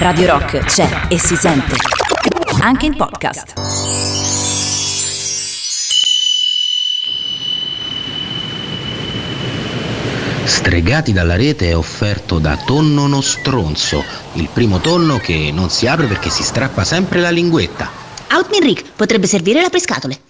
Radio Rock c'è e si sente. Anche in podcast. Stregati dalla rete è offerto da Tonno Nostronzo, il primo tonno che non si apre perché si strappa sempre la linguetta. Outmin Rick potrebbe servire la pescatole.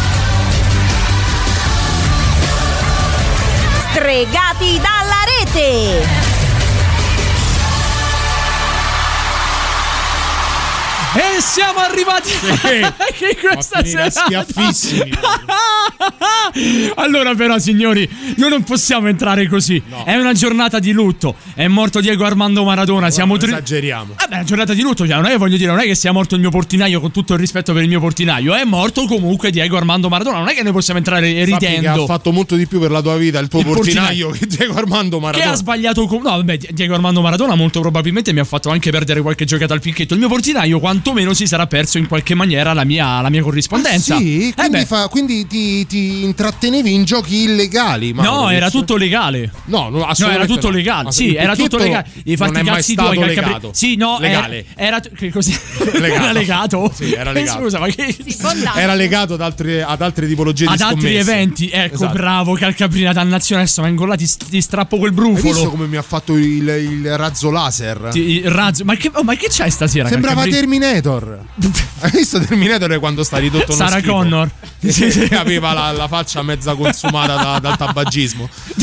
Stregati dalla rete! E siamo arrivati anche questa finire a sera. schiaffissimi. allora, però, signori, noi non possiamo entrare così. È una giornata di lutto. È morto Diego Armando Maradona. Siamo tri- Esageriamo. Vabbè, è una giornata di lutto, cioè, non è che voglio dire, non è che sia morto il mio portinaio con tutto il rispetto per il mio portinaio, è morto comunque Diego Armando Maradona, non è che noi possiamo entrare che ridendo. ha fatto molto di più per la tua vita il tuo Il portinaio che Diego Armando Che Maradona. ha sbagliato No, vabbè, Diego Armando Maradona molto probabilmente mi ha fatto anche perdere qualche giocata al picchetto. Il mio portinaio quantomeno si sarà perso in qualche maniera la mia, la mia corrispondenza. Ah, Sì, Eh quindi, beh, fa- quindi ti, ti intrattenevi in giochi illegali. No, Maurizio. era tutto legale. No, no, No, era assolutamente tutto no. legale. Sì, era tutto legale. I fatti non è mai cazzi stato tuoi che legato. capri- Sì, no, legale. Era, era così Legato. era legato. Sì, era legato. Scusa, ma che Era legato ad altre, ad altre tipologie ad di altri scommesse. eventi. Ecco, Esatto. bravo, Calcabrina, dannazione. Adesso vengo là, ti, ti strappo quel Hai visto brufolo. come mi ha fatto il, il razzo laser? Ti- il razzo. Ma che, oh, ma che c'hai stasera? Sembrava Calcabrina? Terminator. Hai visto Terminator quando sta ridotto uno Sarah schifo? Connor. Che aveva la, la faccia mezza consumata da- dal tabagismo.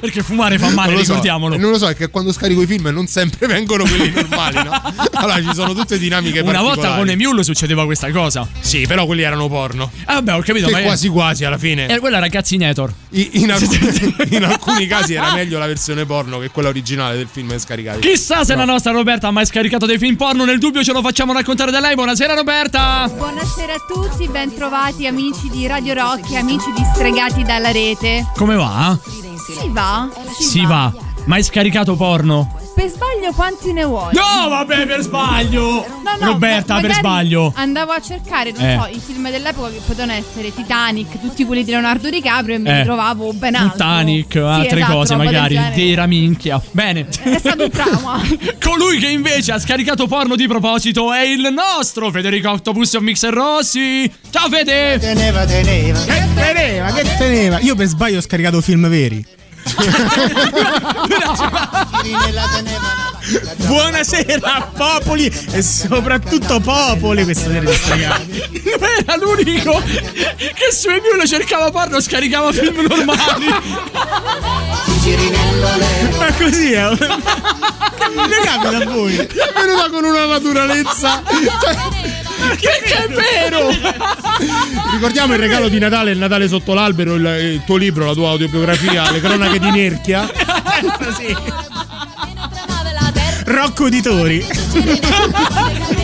Perché fumare fa male, Non lo so. ricordiamolo. E non lo so, è che quando scarico i film non sempre vengono quelli normali, no? Allora ci sono tutte dinamiche Una volta con Emule succedeva questa cosa. Sì, però quelli erano porno. Ah, vabbè, ho capito, Che ma è- quasi quasi alla fine. Eh, quella era Cazzinator. I- In, alcuni, in alcuni casi era meglio la versione porno che quella originale del film che scaricavi. Chissà se la nostra Roberta ha mai scaricato dei film porno. Nel dubbio ce lo facciamo raccontare da lei. Buonasera, Roberta. Buonasera a tutti, bentrovati amici di Radio Rock e amici di Stregati dalla rete. Come va? Si va? Si va. Mai scaricato porno? Per sbaglio quanti ne vuoi? No, vabbè, per sbaglio. No, no, Roberta, per sbaglio. Andavo a cercare, non Eh. so, i film dell'epoca che potevano essere Titanic, tutti quelli di Leonardo DiCaprio e mi Eh. ritrovavo ben altro. Titanic, Sì, altre esatto, cose roba del magari. genere. Tira minchia. Bene. È stato un trauma. Colui che invece ha scaricato porno di proposito è il nostro Federico Octopus of Mixer Rossi. Ciao Fede! Teneva, teneva. Che teneva, che teneva. Io per sbaglio ho scaricato film veri. Buonasera popoli e soprattutto popoli questa sera di stregati. Era l'unico che su Emule cercava porno scaricava film normali. Ma così è. Che capita a voi? È venuta con una naturalezza. che, che è vero! Ricordiamo il regalo di Natale, il Natale sotto l'albero, il, il tuo libro, la tua autobiografia, le cronache di Nerchia. Sì. Rocco Ditori.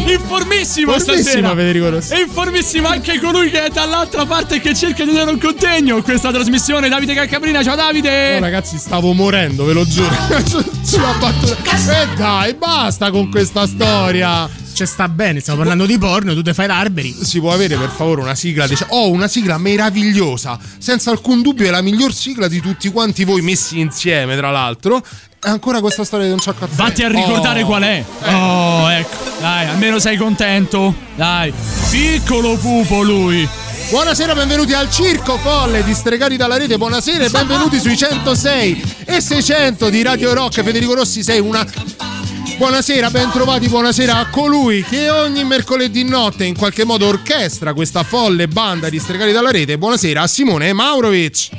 Informissimo Formissimo stasera. Federico Rossi. E informissimo anche colui che è dall'altra parte e che cerca di dare un contegno. Questa trasmissione, Davide Calcabrina. Ciao Davide. Oh, ragazzi, stavo morendo, ve lo giuro. Sulla battuta. E dai, basta con questa storia. Cioè, sta bene, stiamo parlando di porno, tu te fai l'arberi. Si può avere per favore una sigla? Dice, oh, una sigla meravigliosa. Senza alcun dubbio è la miglior sigla di tutti quanti voi messi insieme, tra l'altro. Ancora questa storia di un ciocco Vatti a ricordare Oh. qual è. Oh, ecco. Dai, almeno sei contento. Dai. Piccolo pupo lui. Buonasera, benvenuti al Circo Folle di Stregati dalla Rete. Buonasera e benvenuti sui 106 e 600 di Radio Rock. Federico Rossi, sei una. Buonasera, ben trovati, buonasera a colui che ogni mercoledì notte in qualche modo orchestra questa folle banda di Stregati dalla Rete. Buonasera a Simone Maurovic.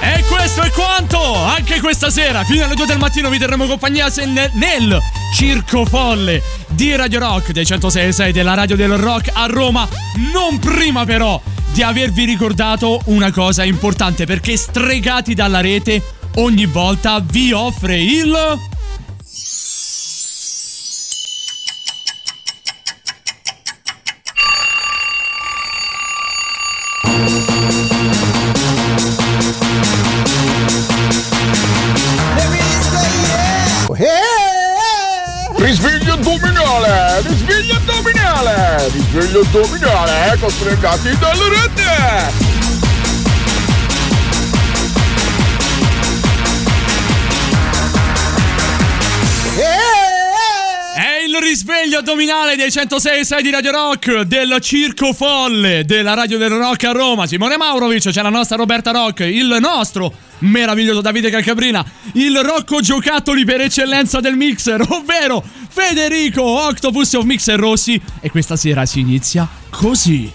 E questo è quanto! Anche questa sera, fino alle 2 del mattino, vi terremo compagnia nel Circo Folle di Radio Rock dei 106.6 della Radio del Rock a Roma. Non prima però di avervi ricordato una cosa importante, perché Stregati dalla Rete ogni volta vi offre il... Risveglio addominale! Risveglio addominale! Risveglio addominale! Ecco stregati dalle rete! Risveglio addominale dei 106.6 di Radio Rock del Circo Folle della Radio del Rock a Roma. Simone Maurovic, c'è la nostra Roberta Rock, il nostro meraviglioso Davide Calcabrina, il Rocco Giocattoli per eccellenza del mixer, ovvero Federico Octopus of Mixer Rossi. E questa sera si inizia così.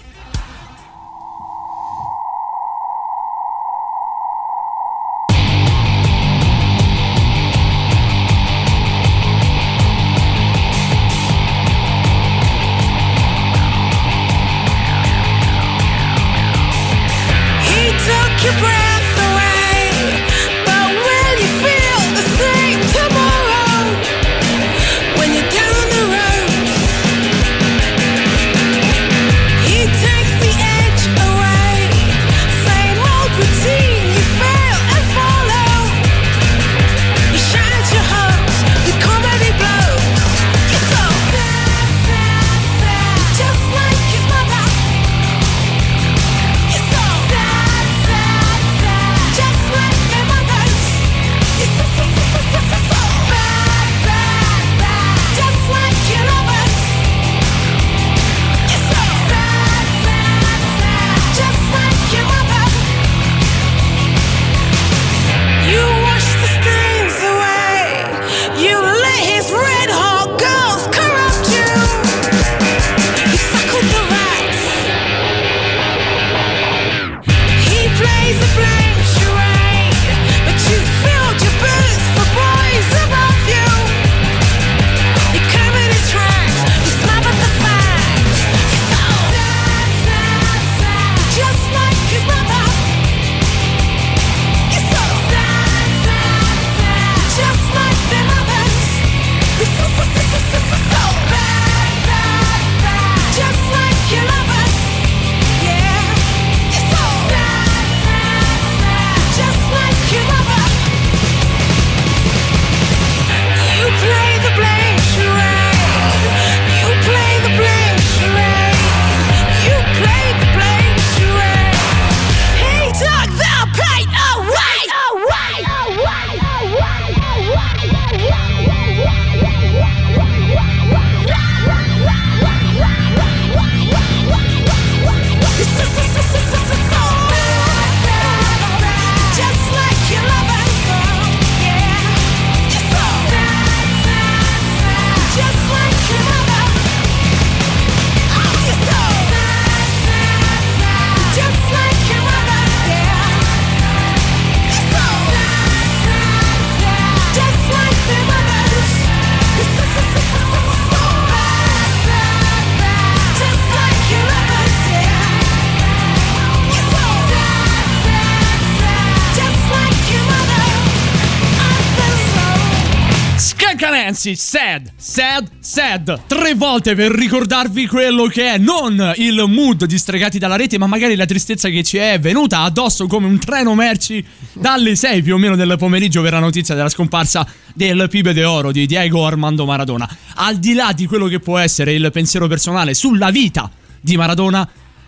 Nancy, sad, sad, sad. Tre volte per ricordarvi quello che è non il mood di stregati dalla rete, ma magari la tristezza che ci è venuta addosso come un treno merci dalle 6 più o meno del pomeriggio per la notizia della scomparsa del Pibe de Oro di Diego Armando Maradona. Al di là di quello che può essere il pensiero personale sulla vita di Maradona,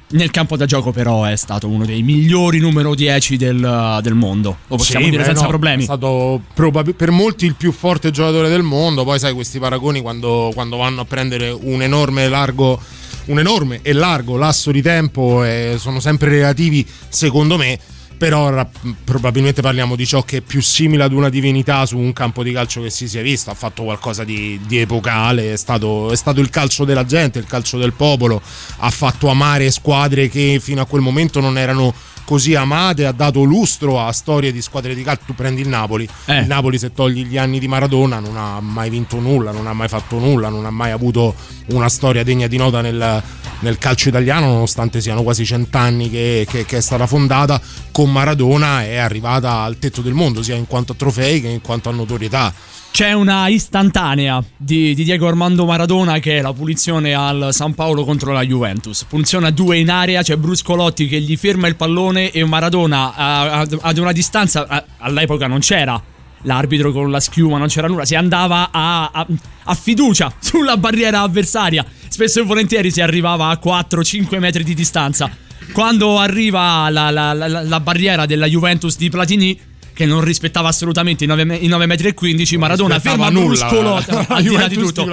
nel campo da gioco però è stato uno dei migliori numero 10 del, del mondo. Lo possiamo Sì, dire senza no, problemi. È stato probab- per molti il più forte giocatore del mondo. Poi, sai, questi paragoni quando, quando vanno a prendere un enorme largo. Un enorme e largo lasso di tempo eh, sono sempre relativi, secondo me. Però ra- probabilmente parliamo di ciò che è più simile ad una divinità su un campo di calcio che si sia visto. Ha fatto qualcosa di, di epocale, è stato, è stato il calcio della gente, il calcio del popolo. Ha fatto amare squadre che fino a quel momento non erano così amate, ha dato lustro a storie di squadre di calcio. Tu prendi il Napoli, Eh. il Napoli se togli gli anni di Maradona non ha mai vinto nulla, non ha mai fatto nulla, non ha mai avuto una storia degna di nota nel, nel calcio italiano, nonostante siano quasi cent'anni che, che, che è stata fondata. Con Maradona è arrivata al tetto del mondo, sia in quanto a trofei che in quanto a notorietà. C'è una istantanea di, di Diego Armando Maradona che è la punizione al San Paolo contro la Juventus. Punizione a due in area, c'è Bruscolotti che gli ferma il pallone e Maradona a- ad una distanza, a- all'epoca non c'era l'arbitro con la schiuma, non c'era nulla, si andava a, a- a fiducia sulla barriera avversaria. Spesso e volentieri si arrivava a 4-5 metri di distanza. Quando arriva la, la- la- la barriera della Juventus di Platini, che non rispettava assolutamente i 9, metri e 15, Maradona ferma la al di là di Juventus tutto,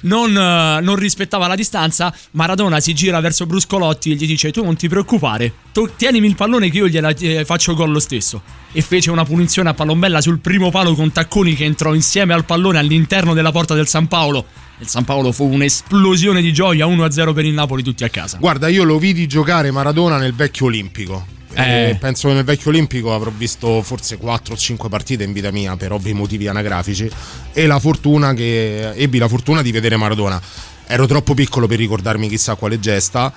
non, eh, non rispettava la distanza. Maradona si gira verso Bruscolotti e gli dice: Tu non ti preoccupare, tu tienimi il pallone che io gliela eh, faccio gol lo stesso. E fece una punizione a palombella sul primo palo con Tacconi che entrò insieme al pallone all'interno della porta del San Paolo. Il San Paolo fu un'esplosione di gioia 1-0 per il Napoli, tutti a casa. Guarda, io lo vidi giocare Maradona nel vecchio Olimpico. Eh. Penso che nel vecchio Olimpico avrò visto forse 4 o 5 partite in vita mia per ovvi motivi anagrafici e la fortuna che ebbi la fortuna di vedere Maradona. Ero troppo piccolo per ricordarmi chissà quale gesta,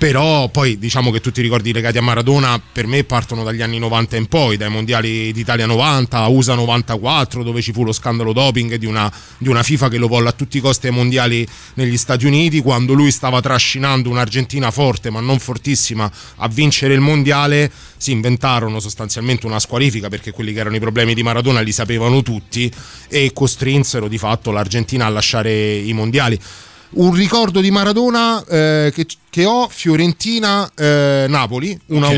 però poi diciamo che tutti i ricordi legati a Maradona per me partono dagli anni 90 in poi, dai mondiali d'Italia 90, USA 94, dove ci fu lo scandalo doping di una, di una FIFA che lo volle a tutti i costi ai mondiali negli Stati Uniti, quando lui stava trascinando un'Argentina forte ma non fortissima a vincere il mondiale, si inventarono sostanzialmente una squalifica perché quelli che erano i problemi di Maradona li sapevano tutti e costrinsero di fatto l'Argentina a lasciare i mondiali. Un ricordo di Maradona eh, che, che ho Fiorentina-Napoli 1 Ok.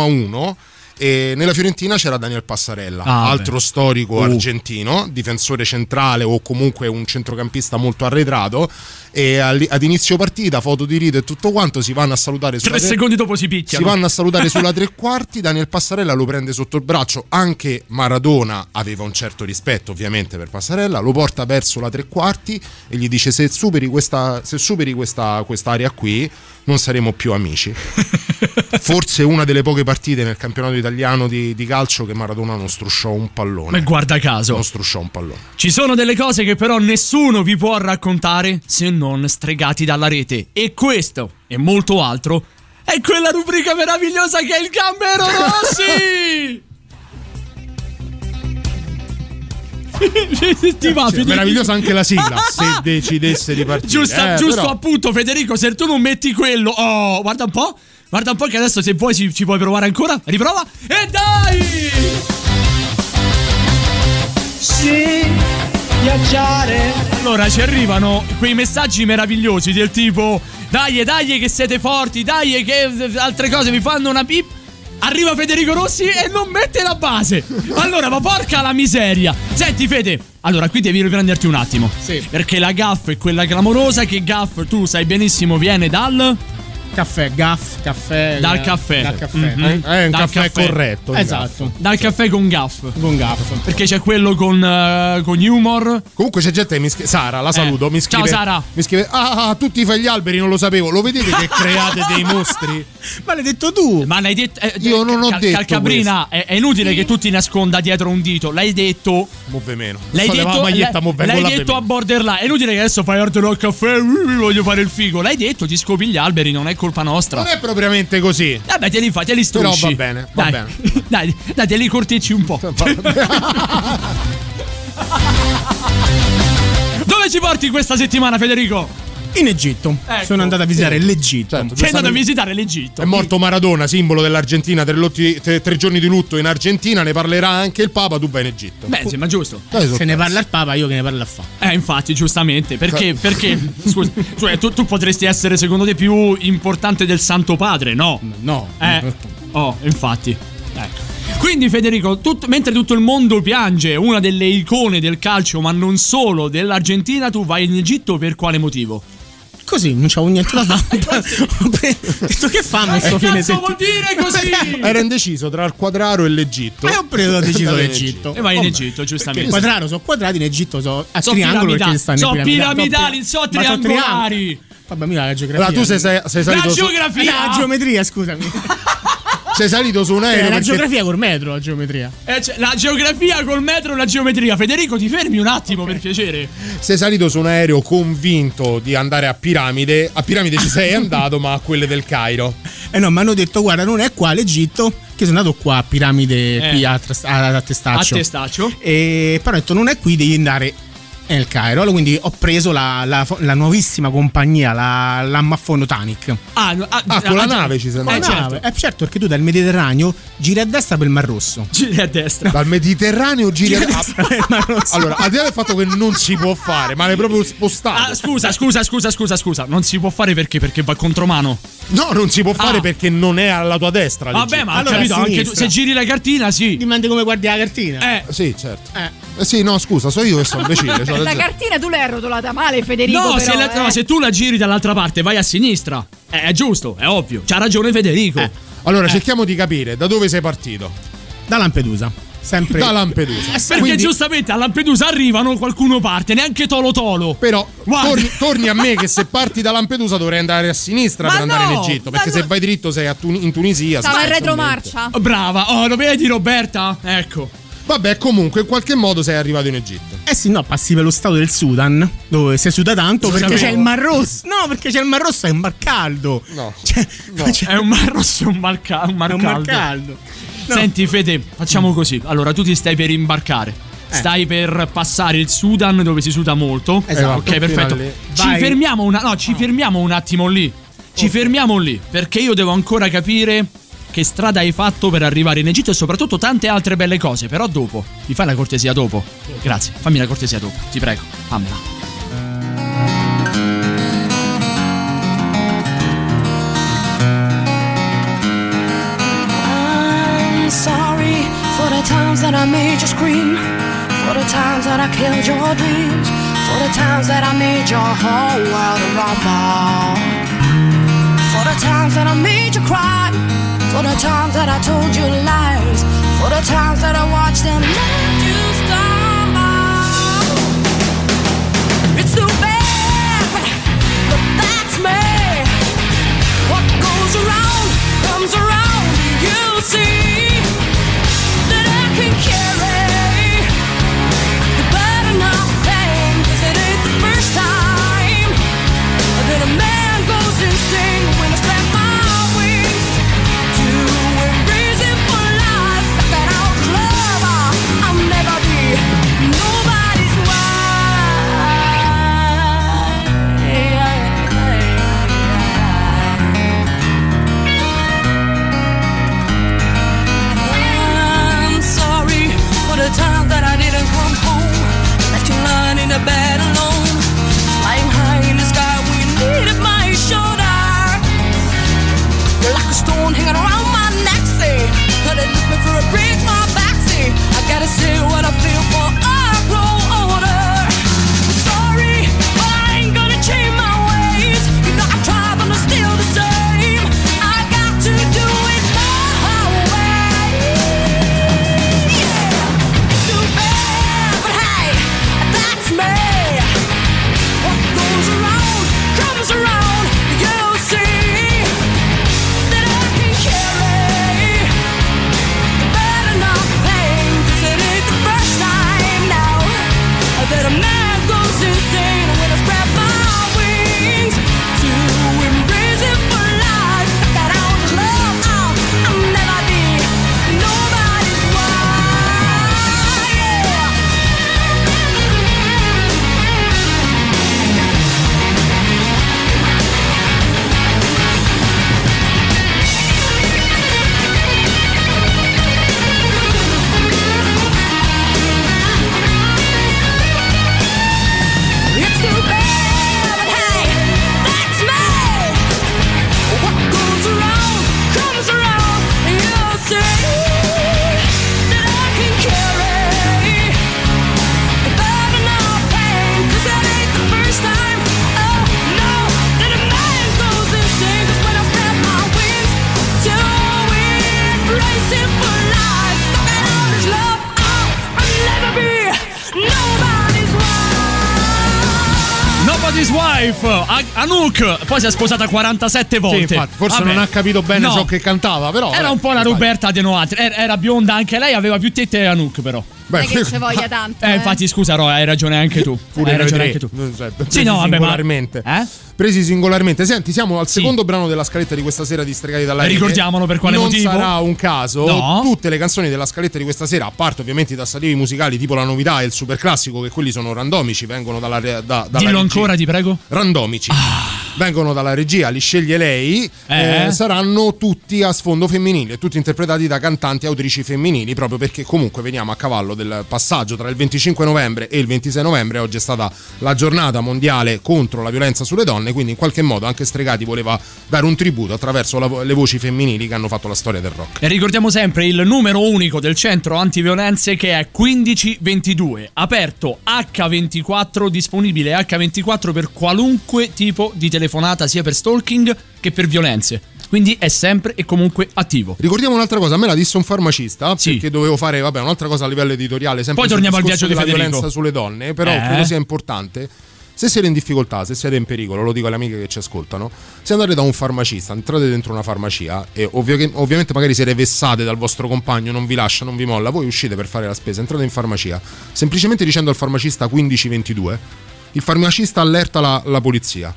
a 1 e nella Fiorentina c'era Daniel Passarella, Ah, altro beh. storico Uh. argentino, difensore centrale o comunque un centrocampista molto arretrato. E ad inizio partita, foto di rito e tutto quanto, si vanno a salutare sulla Tre secondi dopo si si picchiano. vanno a salutare sulla tre quarti. Daniel Passarella lo prende sotto il braccio. Anche Maradona aveva un certo rispetto, ovviamente, per Passarella. Lo porta verso la tre quarti e gli dice: Se superi questa, se superi questa quest'area qui, non saremo più amici. Forse una delle poche partite nel campionato italiano di, di calcio che Maradona non strusciò un pallone. Ma guarda caso. Non strusciò un pallone. Ci sono delle cose che però nessuno vi può raccontare se non stregati dalla rete. E questo e molto altro è quella rubrica meravigliosa che è il Gambero Rossi! Ti va, Federico? meravigliosa anche la sigla. se decidesse di partire. Giusto, Eh, giusto però- appunto, Federico. Se tu non metti quello, oh, guarda un po'. Guarda un po' che adesso se vuoi ci, ci puoi provare ancora. Riprova. E dai! Sì, viaggiare. Allora ci arrivano quei messaggi meravigliosi del tipo Dai, dai che siete forti, dai che altre cose vi fanno una pip Arriva Federico Rossi e non mette la base Allora, ma porca la miseria Senti Fede, allora qui devi riprenderti un attimo Sì. Perché la gaff è quella clamorosa Che gaff, tu sai benissimo, viene dal... Caffè, gaff, caffè. Dal eh, caffè. Dal caffè. Mhm. eh? È un Dal caffè, caffè. corretto. di Esatto. Dal caffè con gaff Con gaff. Perché c'è quello con, eh, con humor Comunque c'è gente che mi scrive. Sara, la saluto. mi ciao, scrive, Sara. Mi scrive. Ah, ah, tutti fai gli alberi, non lo sapevo. Lo vedete che create dei mostri? Ma l'hai detto tu. Ma l'hai detto. eh, Io non ho Cal- detto Calcabrina, è, è inutile che tu ti nasconda dietro un dito. L'hai detto. Move meno. L'hai Sto detto, maglietta, l'hai- l'hai là detto a borderline. È inutile che adesso fai ordine al caffè. uh, voglio fare il figo. L'hai detto, ti scopi gli alberi, non è colpa nostra. Non è propriamente così. Vabbè, te li fai, te li Però strusci. va bene, va dai, bene. Dai, dai, te li cortecci un po'. Dove ci porti questa settimana, Federico? In Egitto. Ecco. Sono andato a visitare Sì. l'Egitto. Certo, Sei andato a visitare l'Egitto. È morto Maradona, simbolo dell'Argentina, tre, lotti- tre- tre giorni di lutto in Argentina, ne parlerà anche il Papa, tu vai in Egitto. Beh, sembra giusto. Dai, Se ne parla al Papa, io che ne parlo a fa. Eh, infatti, giustamente. Perché? Perché? Scusa, cioè, tu, tu potresti essere, secondo te, più importante del Santo Padre, no? No. Eh. Oh, infatti. Ecco. Quindi, Federico, tut- mentre tutto il mondo piange una delle icone del calcio, ma non solo, dell'Argentina, tu vai in Egitto per quale motivo? Così, non c'avevo niente da fare. Ho detto che fa questo fine cazzo vuol settimana? dire così? Era indeciso tra il quadraro e l'Egitto. E ho preso, deciso l'Egitto. E vai in. Egitto, giustamente. Il quadraro sono quadrati, in Egitto sono a So triangolo perché stanno so in piramidali, so Ma triangolari. Vabbè, mira la geografia. Allora, tu sei, sei, sei La salito su, geografia! La geometria, scusami. sei salito su un Eh, aereo la perché geografia col metro, la geometria. Eh, cioè, la geografia col metro e la geometria. Federico, ti fermi un attimo, per piacere. sei salito su un aereo convinto di andare a Piramide. A Piramide ci sei andato, ma a quelle del Cairo. Eh no, mi hanno detto, guarda, non è qua l'Egitto, che sono andato qua a piramide Eh. qui a, a, a Testaccio. A testaccio. E però ho detto, non è qui, devi andare nel Cairo. Allora, quindi ho preso la, la- la nuovissima compagnia, la, l'Amaffono Tanic. Ah, no, ah, Ah, con la ah, nave ci sei Eh, certo. Eh, certo, perché tu dal Mediterraneo giri a destra per il Mar Rosso. Giri a destra. Dal Mediterraneo giri Giri a destra per il Mar Rosso. Allora, al di là del fatto che non si può fare, ma l'hai proprio spostato. Ah, scusa, scusa, scusa, scusa, scusa. Non si può fare perché? Perché va contromano. No, non si può fare Ah. perché non è alla tua destra. Vabbè, ma Allora, capito, anche tu, se giri la cartina, sì. Dipende come guardi la cartina. Eh. Sì, certo. Eh. Eh sì, no, scusa, so io che sono imbecille. La ragione. cartina tu l'hai arrotolata male, Federico. No, però, se, la- eh. no, se tu la giri dall'altra parte, vai a sinistra. Eh, è giusto, è ovvio. C'ha ragione Federico. Eh. Allora, cerchiamo di capire da dove sei partito. Da Lampedusa. Sempre. Da Lampedusa. Perché Quindi- giustamente a Lampedusa arrivano, qualcuno parte, neanche Tolo Tolo. Però torni, torni a me che se parti da Lampedusa dovrei andare a sinistra Ma per andare in no, Egitto. Perché no. se vai dritto sei a Tun- in Tunisia. Stava in retromarcia. Brava, oh, lo vedi Roberta? Ecco. Vabbè, comunque in qualche modo sei arrivato in Egitto. Eh sì, no, passi per lo stato del Sudan, dove si suda tanto perché sapevo. c'è il Mar Rosso. No, perché c'è il Mar Rosso, è un mar caldo. No. Cioè, No. c'è- È un mar rosso e un mar, ca- un mar è un mar caldo. caldo. No. Senti, Fede, facciamo così. Allora, tu ti stai per imbarcare. Eh. Stai per passare il Sudan dove si suda molto. Esatto. Ok, perfetto. Ci fermiamo una, no, ci fermiamo un attimo lì. Ci fermiamo lì perché io devo ancora capire che strada hai fatto per arrivare in Egitto e soprattutto tante altre belle cose. Però dopo, mi fai la cortesia dopo? Grazie, fammi la cortesia dopo, ti prego, fammela. Times that I made you scream, for the times that I killed your dreams, for the times that I made your whole world a rumble, for the times that I made you cry, for the times that I told you lies, for the times that I watched and let you stumble. It's too bad, but that's me. What goes around poi si è sposata 47 volte. Sì, infatti, forse Vabbè. non ha capito bene No. ciò che cantava, però. Era vabbè, un po' la. Roberta attenuante. Era, era bionda anche lei, aveva più tette di Anouk, però. Non è che ci voglia tanto. Eh, infatti, scusa, Ro, hai ragione anche tu. Pure hai noi ragione anche tu. Cioè, Sì, no, vabbè, ma. singolarmente. Eh? Presi singolarmente. Senti, siamo al Sì. secondo brano della scaletta di questa sera di Stregati dalla Rete. Ricordiamolo per quale non motivo? sarà un caso. No. Tutte le canzoni della scaletta di questa sera, a parte ovviamente i tassativi musicali tipo la novità e il super classico, che quelli sono randomici, vengono dalla, da, dalla Dillo regia. ancora, ti prego. Randomici. Vengono dalla regia, li sceglie lei. Eh? eh, saranno tutti a sfondo femminile, tutti interpretati da cantanti e autrici femminili, proprio perché comunque veniamo a cavallo del passaggio tra il 25 novembre e il 26 novembre. Oggi è stata la giornata mondiale contro la violenza sulle donne, quindi in qualche modo anche Stregati voleva dare un tributo attraverso la- le voci femminili che hanno fatto la storia del rock. E ricordiamo sempre il numero unico del centro antiviolenze che è 1522, aperto H24, disponibile H24 per qualunque tipo di telefonata, sia per stalking che per violenze. Quindi è sempre e comunque attivo. Ricordiamo un'altra cosa, a me la disse un farmacista Sì. perché dovevo fare vabbè, un'altra cosa a livello editoriale, sempre Poi torniamo al viaggio di della Federico. violenza sulle donne, però Eh. credo sia importante. Se siete in difficoltà, se siete in pericolo, lo dico alle amiche che ci ascoltano, se andate da un farmacista, entrate dentro una farmacia e ovvio- ovviamente magari siete vessate dal vostro compagno, non vi lascia, non vi molla, voi uscite per fare la spesa, entrate in farmacia, semplicemente dicendo al farmacista 1522, il farmacista allerta la, la polizia.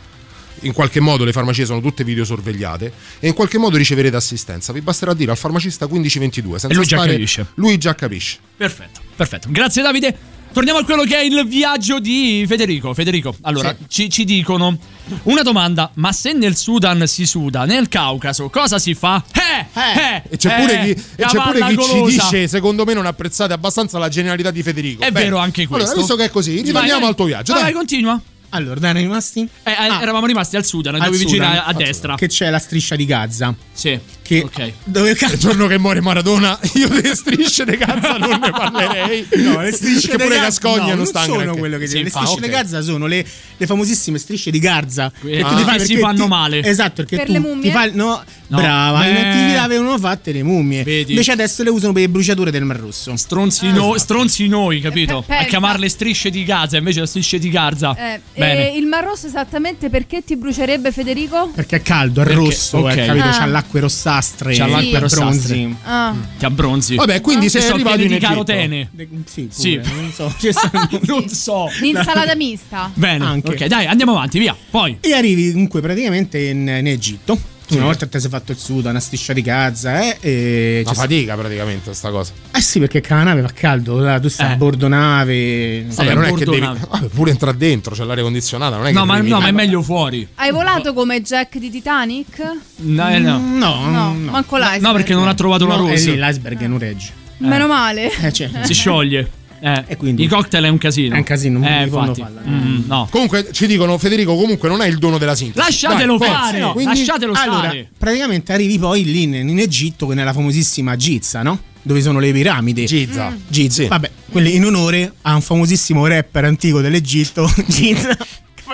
In qualche modo le farmacie sono tutte videosorvegliate e in qualche modo riceverete assistenza. Vi basterà dire al farmacista 1522 senza E lui già stare- capisce. Lui già capisce. Perfetto, perfetto. Grazie Davide. Torniamo a quello che è il viaggio di Federico. Federico, allora, ci, ci dicono una domanda, ma se nel Sudan si suda, nel Caucaso cosa si fa? Eh, eh, E c'è pure chi, e c'è pure chi ci dice, secondo me non apprezzate abbastanza la genialità di Federico. È Bene. vero anche questo. Allora, visto che è così, ritorniamo al tuo viaggio. Vai, dai. vai, continua. Allora, dai, erano rimasti? Eh, eh, Eravamo rimasti al Sudan, dovevi Sudan. girare a destra. Che c'è la striscia di Gaza. Sì. Che Ok. dove Il giorno che muore Maradona, io delle strisce di Gaza non ne parlerei. No, le strisce di pure Gaza Cascogna no, non sta sono granché. quello che Sì. Le infatti, strisce di ok. Gaza sono le, le famosissime strisce di Garza. Que- che ah, ti fai che si fanno ti- male. Esatto, perché Per tu le mummie? ti fai no, No. brava, in Beh. attività avevano fatte le mummie. Vedi. Invece adesso le usano per le bruciature del Mar Rosso. Stronzi, no- stronzi noi, capito? Eh, A chiamarle strisce di Gaza invece le strisce di Garza. Eh, Bene. e il Mar Rosso esattamente perché ti brucerebbe Federico? Perché è caldo, è Perché- rosso, eh, capito? Ah. C'ha l'acque rossastre. C'ha e rossastre. bronzi. Ah. Ti abbronzi. Vabbè, quindi Ci sei sono arrivato in di Egitto. carotene. De- Sì, Sì. non so. Non so. L'insalata mista. Bene, Anche. ok, dai, andiamo avanti, via. Poi. E arrivi comunque praticamente in, in Egitto. Tu una volta ti sei fatto il Sudan, una striscia di Gaza, eh? E Una fatica praticamente sta cosa. Eh sì, perché la nave fa caldo, là, tu stai Eh. a bordo nave. Sì. Vabbè, non è che devi vabbè, pure entrare dentro, c'è l'aria condizionata, non è che No, ma, devi- no, ma è Eh, meglio fuori. Hai volato come Jack di Titanic? No, eh, no. No, No, no. manco l'iceberg. No, perché non ha trovato la No, eh rosa. sì, l'iceberg non regge. Meno male. Eh, cioè, Si scioglie. Eh, E quindi? I cocktail è un casino. È un casino, Eh, in fondo infatti. falla. Mm, no. Comunque ci dicono Federico comunque non hai il dono della sintesi. Lasciatelo Dai, fare. forza. Quindi- Lasciatelo allora, stare. praticamente arrivi poi lì in, in Egitto, nella famosissima Giza, no? Dove sono le piramidi. Giza. Giza. Sì. Vabbè, quelli in onore a un famosissimo rapper antico dell'Egitto, Giza.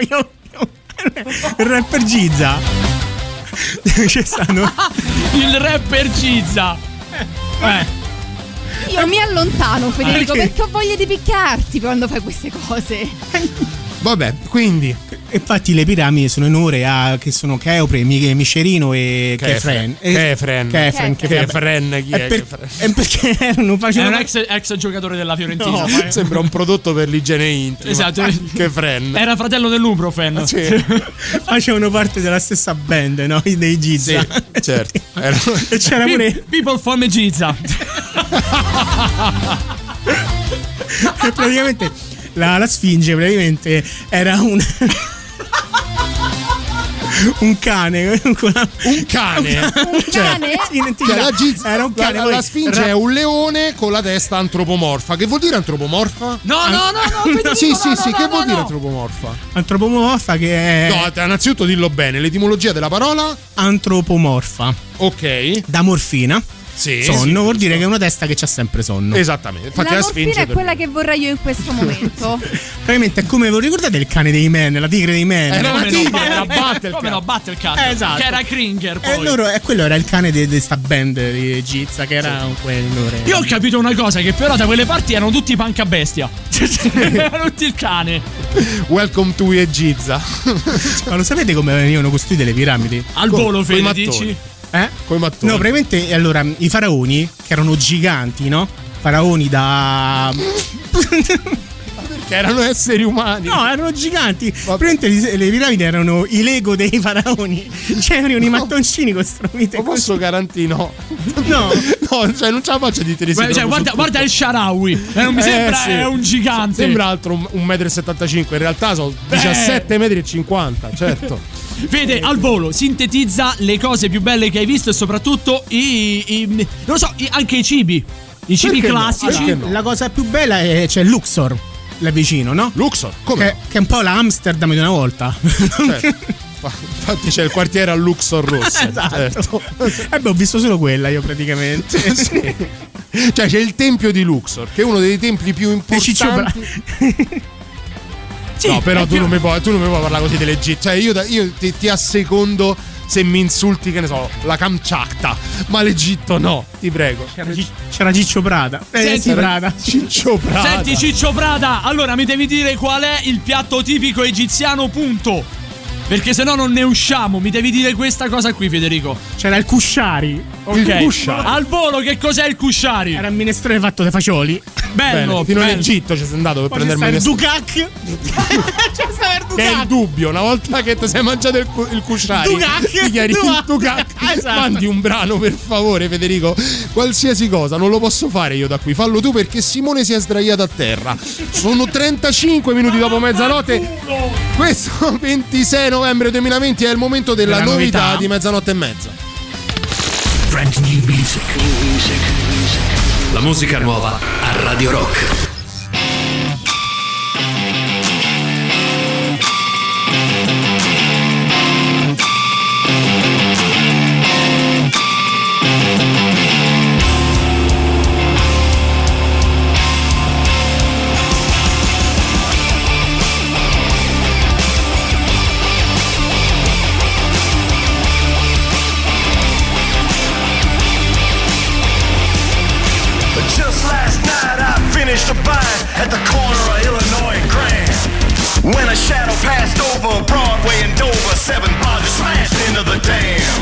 Io- Il rapper Giza. C'è stato. Il rapper Cizza. Eh. Io mi allontano, Federico, Perché? perché ho voglia di picchiarti quando fai queste cose. Vabbè, quindi Infatti le piramidi sono in onore a che sono Cheopre, Mi- Micerino e Kefren. Kefren. Kefren. Kefren. Chi È, è? per- è perché non È facevano un ex, ex giocatore della Fiorentina. No. Sembra un prodotto per l'igiene intima. Esatto. Kefren. Era fratello dell'Uprofen. Sì. facevano parte della stessa band, no? Dei Giza. Sì, certo. Era- E c'era pure People from Giza. praticamente la, la Sfinge praticamente era un un cane Un cane. Un cane? Cioè, la, giz- era un cane la, la sfinge ra- è un leone con la testa antropomorfa. Che vuol dire antropomorfa? No, no, no, no. Federico, sì, no, sì, no, sì, no, che no, vuol dire antropomorfa? antropomorfa che è No, te- innanzitutto dillo bene, l'etimologia della parola. antropomorfa Ok. da morfina Sì. sonno sì, vuol dire che è una testa che c'ha sempre sonno Esattamente. Infatti la la, morfina è quella che vorrei io in questo momento. praticamente è come vi ricordate il cane dei men la tigre dei men Era Come una no, tigre, Bat- era eh, Battlecat. Come no, Battlecat. Esatto. Che era Kringer e poi. loro, e quello era il cane di questa band di Giza che era un quell'ore Io ho capito una cosa, che però da quelle parti erano tutti panca bestia. erano tutti il cane. Welcome to Egizza. Ma lo sapete come venivano costruite le piramidi? Al volo, Fede, dici? Eh? Coi mattoni. No, praticamente allora i faraoni, che erano giganti, no? Faraoni da. Perché erano esseri umani. No, erano giganti. Praticamente le, piramidi erano i Lego dei faraoni. Cioè, erano i mattoncini costruiti. Lo posso garantire? No. No. No, cioè non ce la faccio di tenere cioè, guarda, guarda il Sharawi. Eh, non mi Eh, sembra sì. è un gigante. Sembra altro un, un 1,75 m, in realtà sono 17,50 m, certo. Vede al volo, sintetizza le cose più belle che hai visto e soprattutto i. i- non lo so, i- anche i cibi. I cibi Perché no? classici. Perché no? La cosa più bella è c'è Luxor, là vicino, no? Luxor, come? Che, che è un po' la Amsterdam di una volta. Certo. Infatti c'è il quartiere a Luxor Rossa. Esatto. certo. Eh beh, ho visto solo quella io praticamente. Sì. Cioè c'è il tempio di Luxor, che è uno dei templi più importanti. Sì, no, però tu non, mi puoi, tu non mi puoi parlare così dell'Egitto. Cioè, io, io ti, ti assecondo se mi insulti, che ne so, la Kamchatka. Ma l'Egitto no, ti prego. C'era, c'era Ciccio Prada. Eh, Senti, sì, Prada. Ciccio Prada. Senti Ciccio Prada, allora mi devi dire qual è il piatto tipico egiziano, punto. Perché se no non ne usciamo, mi devi dire questa cosa qui Federico. C'era il Cusciari. Ok. Il kushari. Al volo che cos'è il kushari? Era un minestrone fatto dai fagioli. Bello, Bene, fino bello. in Egitto ci sei andato per Poi c'è prendermi il il Ducac. c'è stato il Che è il Ducac. dubbio, una volta che ti sei mangiato il, cu- il cusciari, Ducac. ti chiari il Ducac. Ducac. Esatto. Mandi un brano per favore, Federico. Qualsiasi cosa, non lo posso fare io da qui. Fallo tu perché Simone si è sdraiato a terra. Sono 35 minuti dopo mezzanotte. Questo 26 novembre 2020 è il momento della, Della novità. novità. di mezzanotte e mezza. Brand new music. La musica nuova a Radio Rock. Finished a bind at the corner of Illinois and Grand. When a shadow passed over Broadway and Dover, seven barges smashed into the dam.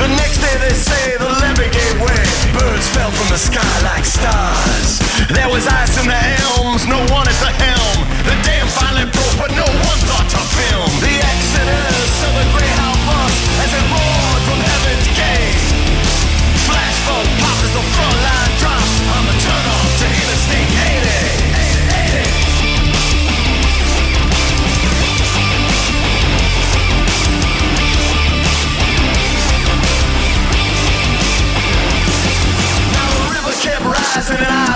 The next day they say the levee gave way. Birds fell from the sky like stars. There was ice in the elms, no one at the helm. The dam finally broke, but no one thought to film. The exodus of the Greyhound bus as it roared from Heaven's Gate. Flashbulb pop as the front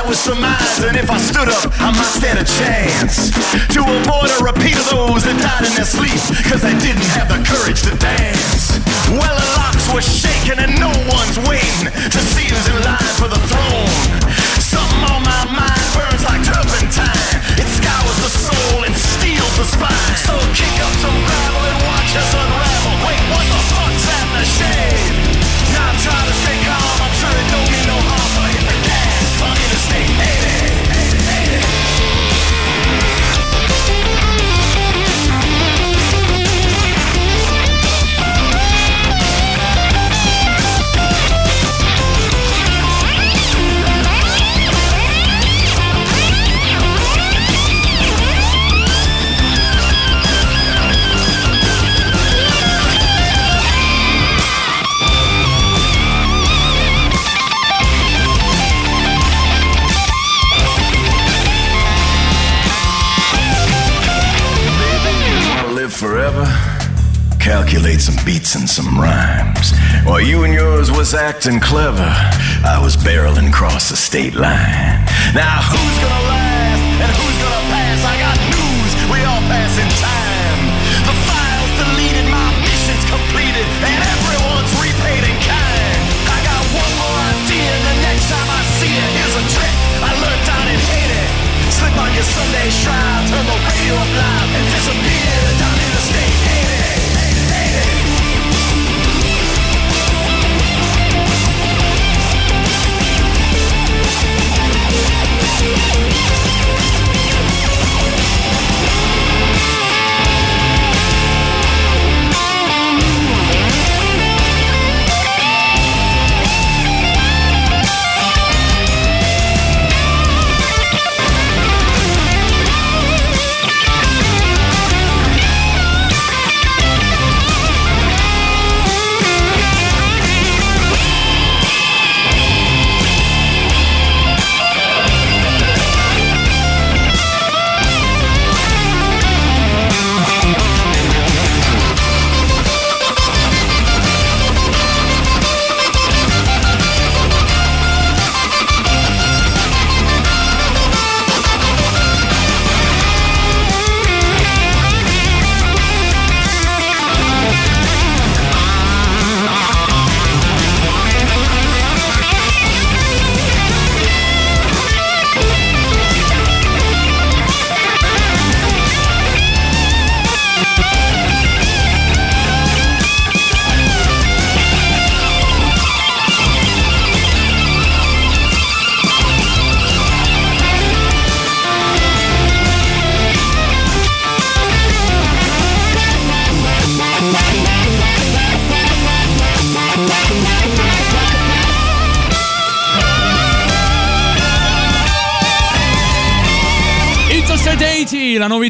I was surmising if I stood up, I might stand a chance to avoid a repeat of those that died in their sleep because they didn't have the courage to dance. Well, the locks were shaking and no one's waiting to see who's in line for the throne. Something on my mind burns like turpentine. It scours the soul and steals the spine. So kick up some gravel and watch us unravel. Wait, what acting clever, I was barreling across the state line. Now who's gonna last and who's gonna pass? I got news, we all pass in time. The files deleted, my mission's completed, and everyone's repaid in kind. I got one more idea, the next time I see it, here's a trick I learned down in Haiti. Slip on your Sunday shroud, turn the radio up loud,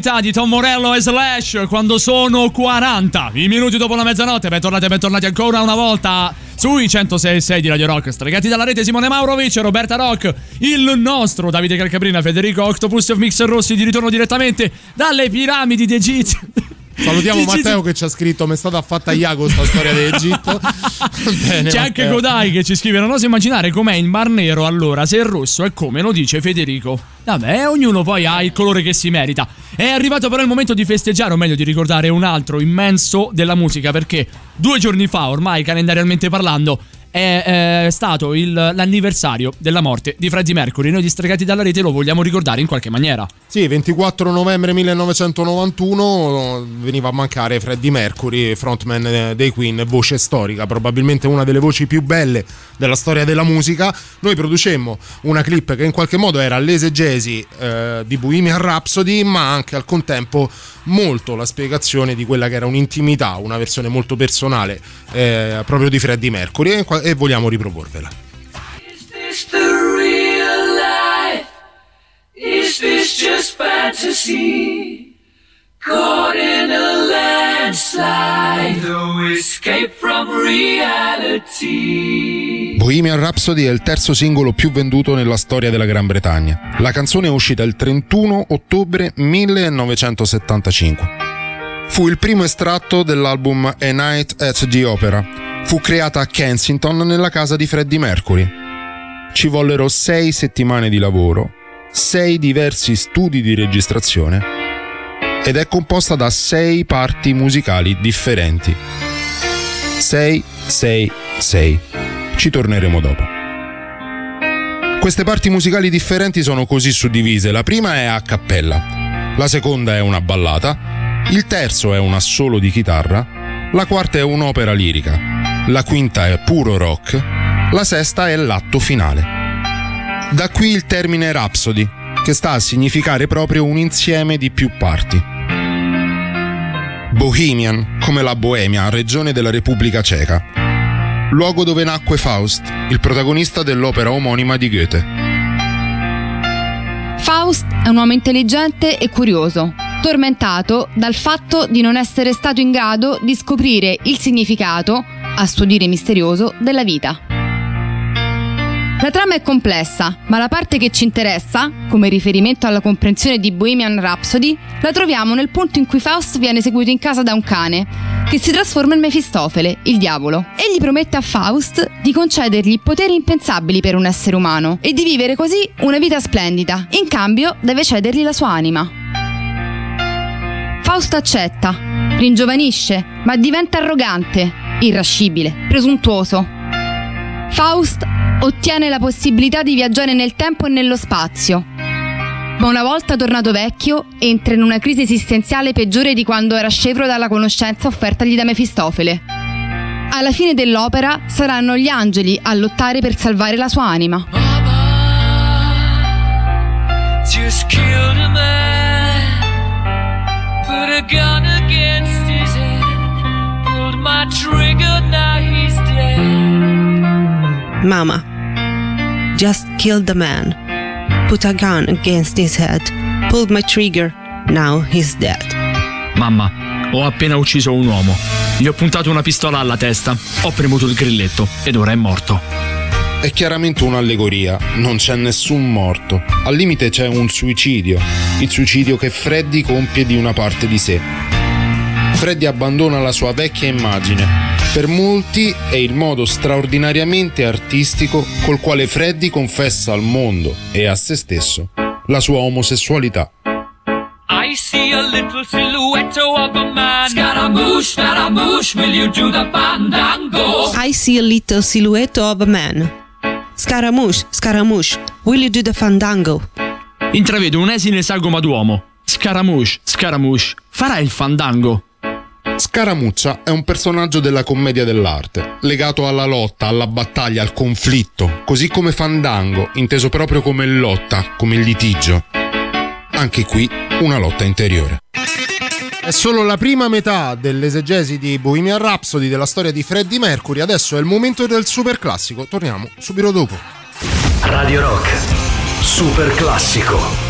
novità di Tom Morello e Slash quando sono 40 i minuti dopo la mezzanotte. Bentornati e bentornati ancora una volta sui 106.6 di Radio Rock. Stregati dalla rete Simone Maurovic, Roberta Rock, il nostro Davide Calcabrina, Federico Octopus of Mixer Rossi di ritorno direttamente dalle piramidi d'Egitto. Salutiamo Dici- Matteo che ci ha scritto: Mi è stata fatta Iago sta storia d'Egitto. Bene, C'è anche. Godai che ci scrive: Non oso immaginare com'è il Mar Nero allora, se è rosso è come lo dice Federico. Vabbè, ognuno poi ha il colore che si merita. È arrivato però il momento di festeggiare, o meglio di ricordare un altro immenso della musica, perché due giorni fa, ormai calendarialmente parlando, è eh, stato il- l'anniversario della morte di Freddie Mercury. Noi distregati dalla rete lo vogliamo ricordare in qualche maniera. Sì, 24 novembre 1991 veniva a mancare Freddie Mercury, frontman eh, dei Queen, voce storica, probabilmente una delle voci più belle della storia della musica. Noi producemmo una clip che in qualche modo era l'esegesi eh, di Bohemian Rhapsody, ma anche al contempo molto la spiegazione di quella che era un'intimità, una versione molto personale eh, proprio di Freddie Mercury e, e vogliamo riproporvela. this the real life? Is this just fantasy? Caught in a landslide, no escape from reality. Bohemian Rhapsody è il terzo singolo più venduto nella storia della Gran Bretagna. La canzone è uscita il 31 ottobre 1975. Fu il primo estratto dell'album A Night at the Opera. Fu creata a Kensington nella casa di Freddie Mercury. Ci vollero sei settimane di lavoro, sei diversi studi di registrazione ed è composta da sei parti musicali differenti. 6, 6, 6. Ci torneremo dopo. Queste parti musicali differenti sono così suddivise. La prima è a cappella, la seconda è una ballata, il terzo è un assolo di chitarra, la quarta è un'opera lirica, la quinta è puro rock, la sesta è l'atto finale. Da qui il termine Rhapsody, che sta a significare proprio un insieme di più parti. Bohemian, come la Boemia, regione della Repubblica Ceca. Luogo dove nacque Faust, il protagonista dell'opera omonima di Goethe. Faust è un uomo intelligente e curioso, tormentato dal fatto di non essere stato in grado di scoprire il significato, a suo dire misterioso, della vita. La trama è complessa, ma la parte che ci interessa, come riferimento alla comprensione di Bohemian Rhapsody, la troviamo nel punto in cui Faust viene seguito in casa da un cane, che si trasforma in Mefistofele, il diavolo. Egli promette a Faust di concedergli poteri impensabili per un essere umano e di vivere così una vita splendida. In cambio deve cedergli la sua anima. Faust accetta, ringiovanisce, ma diventa arrogante, irascibile, presuntuoso. Faust ottiene la possibilità di viaggiare nel tempo e nello spazio. Ma una volta tornato vecchio, entra in una crisi esistenziale peggiore di quando era scevro dalla conoscenza offertagli da Mefistofele. Alla fine dell'opera saranno gli angeli a lottare per salvare la sua anima. Just killed a man, put a gun against his head, pulled my trigger, now he's dead. Mama just killed the man, put a gun against his head, pulled my trigger, now he's dead. Mamma, ho appena ucciso un uomo. Gli ho puntato una pistola alla testa, ho premuto il grilletto ed ora è morto. È chiaramente un'allegoria, non c'è nessun morto. Al limite c'è un suicidio, il suicidio che Freddy compie di una parte di sé. Freddy abbandona la sua vecchia immagine. Per molti è il modo straordinariamente artistico col quale Freddy confessa al mondo e a se stesso la sua omosessualità. I see a little silhouette of a man. Scaramouche, Scaramouche, will you do the fandango? I see a little silhouette of a man. Scaramouche, Scaramouche, will you do the fandango? Intravedo un esile sagoma d'uomo. Scaramouche, Scaramouche, farai il fandango. Scaramuccia è un personaggio della commedia dell'arte, legato alla lotta, alla battaglia, al conflitto, così come Fandango, inteso proprio come lotta, come litigio. Anche qui una lotta interiore. È solo la prima metà dell'esegesi di Bohemian Rhapsody della storia di Freddie Mercury. Adesso è il momento del super classico. Torniamo subito dopo. Radio Rock, super classico.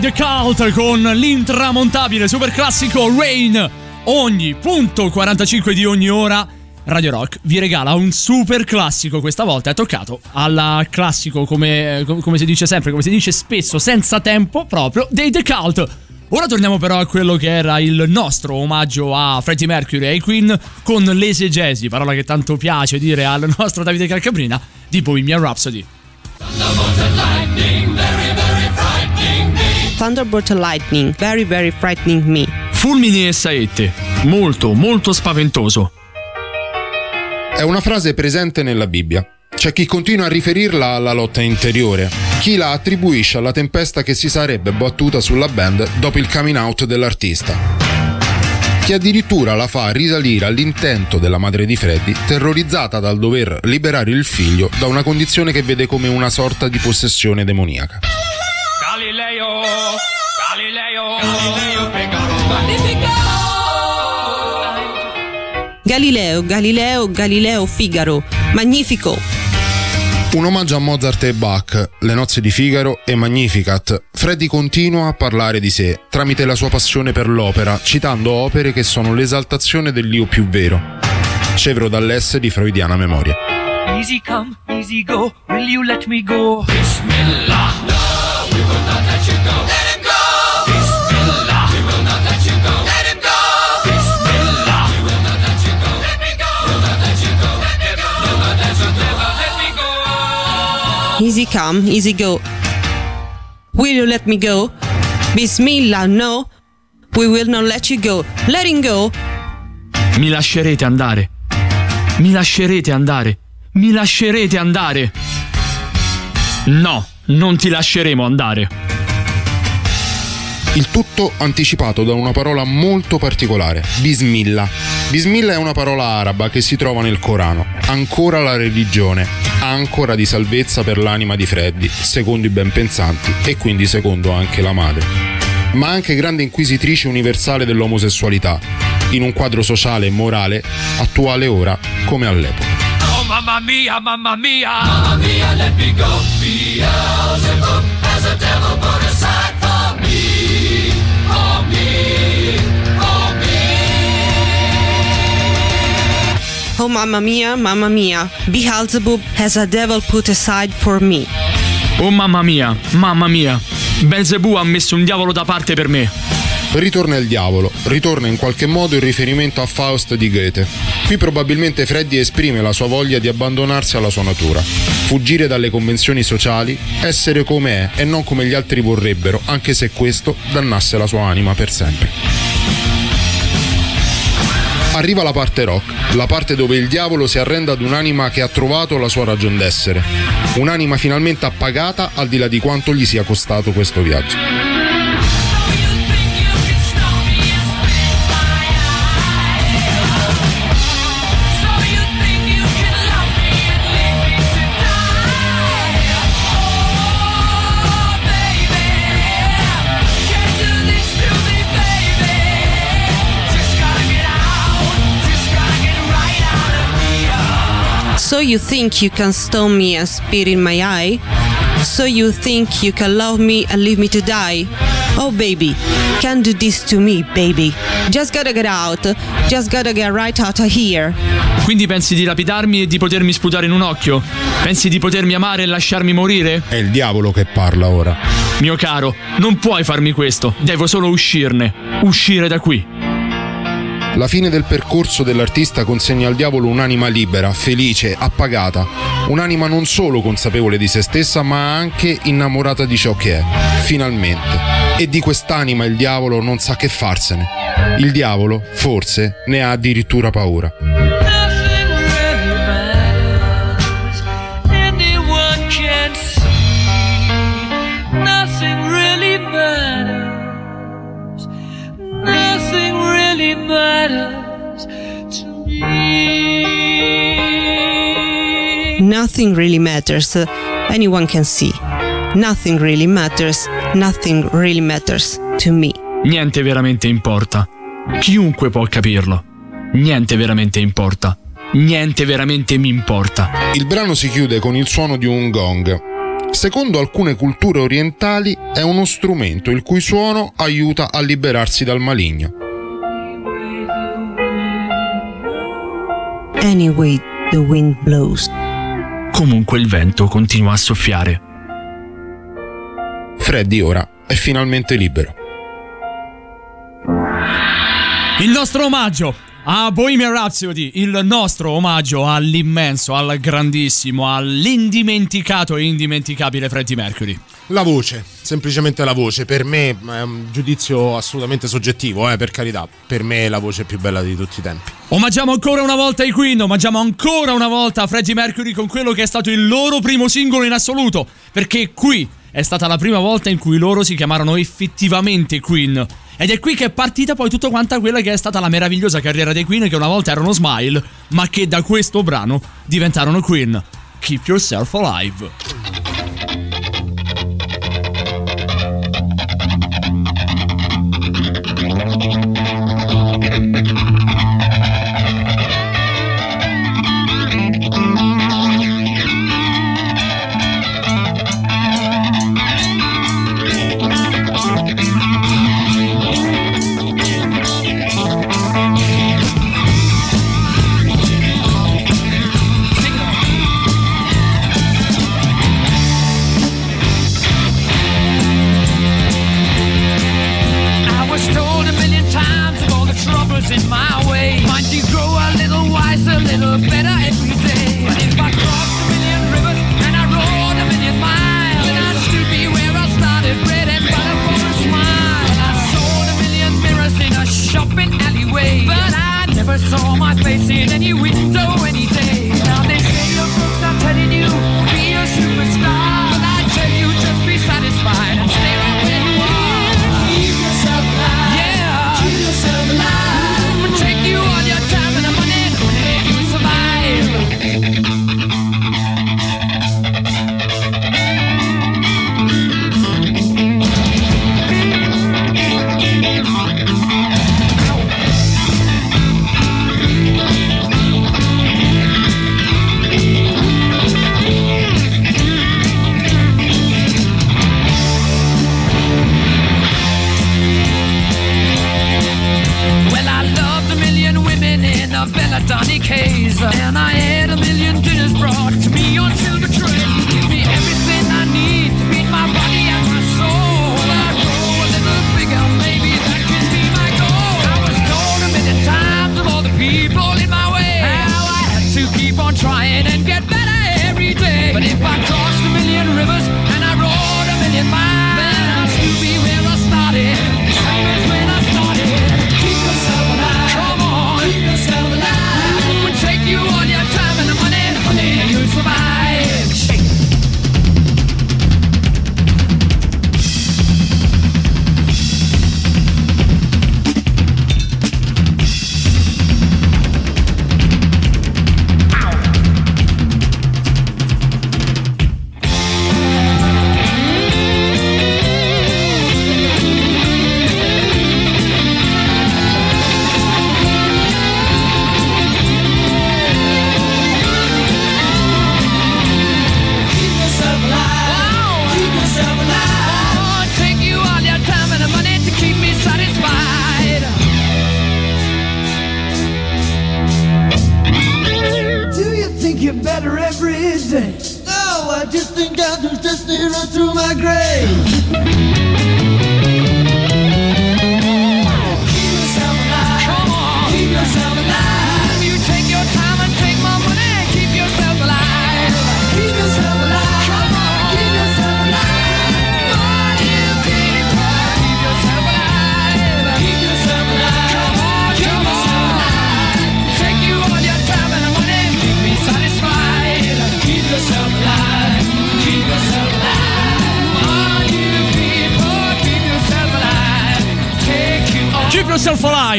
Mercury i suoi The Cult con l'intramontabile super classico Rain. Ogni punto 45 di ogni ora. Radio Rock vi regala un super classico. Questa volta è toccato al classico, come, come si dice sempre, come si dice spesso, senza tempo proprio, dei The Cult. Ora torniamo però a quello che era il nostro omaggio a Freddie Mercury e ai Queen con l'esegesi, parola che tanto piace dire al nostro Davide Calcabrina, di Bohemian Rhapsody. Thunderbolt lightning, very very frightening me. Fulmini e saette, molto molto spaventoso. È una frase presente nella Bibbia. C'è chi continua a riferirla alla lotta interiore, chi la attribuisce alla tempesta che si sarebbe battuta sulla band dopo il coming out dell'artista. Chi addirittura la fa risalire all'intento della madre di Freddy, terrorizzata dal dover liberare il figlio da una condizione che vede come una sorta di possessione demoniaca. Galileo, Galileo, Galileo, Galileo, Galileo, Galileo, Figaro. Magnifico! Un omaggio a Mozart e Bach, Le nozze di Figaro e Magnificat. Freddy continua a parlare di sé tramite la sua passione per l'opera, citando opere che sono l'esaltazione dell'io più vero. Scevro dall'S di freudiana memoria. Easy come, easy go, will you let me go? Bismillah, Easy come, easy go. Will you let me go? Bismillah, no. We will not let you go. Let him go. Mi lascerete andare. Mi lascerete andare. Mi lascerete andare. No, non ti lasceremo andare. Il tutto anticipato da una parola molto particolare, Bismillah. Bismillah è una parola araba che si trova nel Corano. Ancora la religione, ancora di salvezza per l'anima di Freddy, secondo i ben pensanti e quindi secondo anche la madre. Ma anche grande inquisitrice universale dell'omosessualità, in un quadro sociale e morale attuale ora come all'epoca. Oh mamma mia, mamma mia! Mamma mia, let me go. Beelzebub. Oh mamma mia, mamma mia. Beelzebub has a devil put aside for me. Oh mamma mia, mamma mia. Belzebù ha messo un diavolo da parte per me. Ritorna il diavolo, ritorna in qualche modo il riferimento a Faust di Goethe. Qui probabilmente Freddy esprime la sua voglia di abbandonarsi alla sua natura, fuggire dalle convenzioni sociali, essere come è e non come gli altri vorrebbero, anche se questo dannasse la sua anima per sempre. Arriva la parte rock, la parte dove il diavolo si arrende ad un'anima che ha trovato la sua ragion d'essere, un'anima finalmente appagata al di là di quanto gli sia costato questo viaggio. You think you can stone me and spit in my eye? So you think you can love me and leave me to die? Oh baby, can't do this to me, baby. Just gotta get out. Just gotta get right out of here. Quindi pensi di lapidarmi e di potermi sputare in un occhio? Pensi di potermi amare e lasciarmi morire? È il diavolo che parla ora. Mio caro, non puoi farmi questo. Devo solo uscirne. Uscire da qui. La fine del percorso dell'artista consegna al diavolo un'anima libera, felice, appagata, un'anima non solo consapevole di se stessa, ma anche innamorata di ciò che è, finalmente. E di quest'anima il diavolo non sa che farsene. Il diavolo, forse, ne ha addirittura paura. Nothing really matters. Anyone can see. Nothing really matters. Nothing really matters to me. Niente veramente importa. Chiunque può capirlo. Niente veramente importa. Niente veramente mi importa. Il brano si chiude con il suono di un gong. Secondo alcune culture orientali è uno strumento il cui suono aiuta a liberarsi dal maligno. Anyway, the wind blows. Comunque il vento continua a soffiare. Freddy ora è finalmente libero. Il nostro omaggio a Bohemian Rhapsody, il nostro omaggio all'immenso, al grandissimo, all'indimenticato e indimenticabile Freddie Mercury. La voce, semplicemente la voce. Per me è un giudizio assolutamente soggettivo, eh, per carità. Per me è la voce più bella di tutti i tempi. Omaggiamo ancora una volta i Queen, omaggiamo ancora una volta Freddie Mercury con quello che è stato il loro primo singolo in assoluto, perché qui è stata la prima volta in cui loro si chiamarono effettivamente Queen. Ed è qui che è partita poi tutta quanta quella che è stata la meravigliosa carriera dei Queen che una volta erano Smile, ma che da questo brano diventarono Queen. Keep Yourself Alive. The in my way. Mind you grow a little wiser, a little better every day. But if I crossed a million rivers and I rode a million miles, then I'd still be where I started, bread and butter for a smile. I sold a million mirrors in a shopping alleyway, but I never saw my face in any window any day. Now they say your books are telling you And I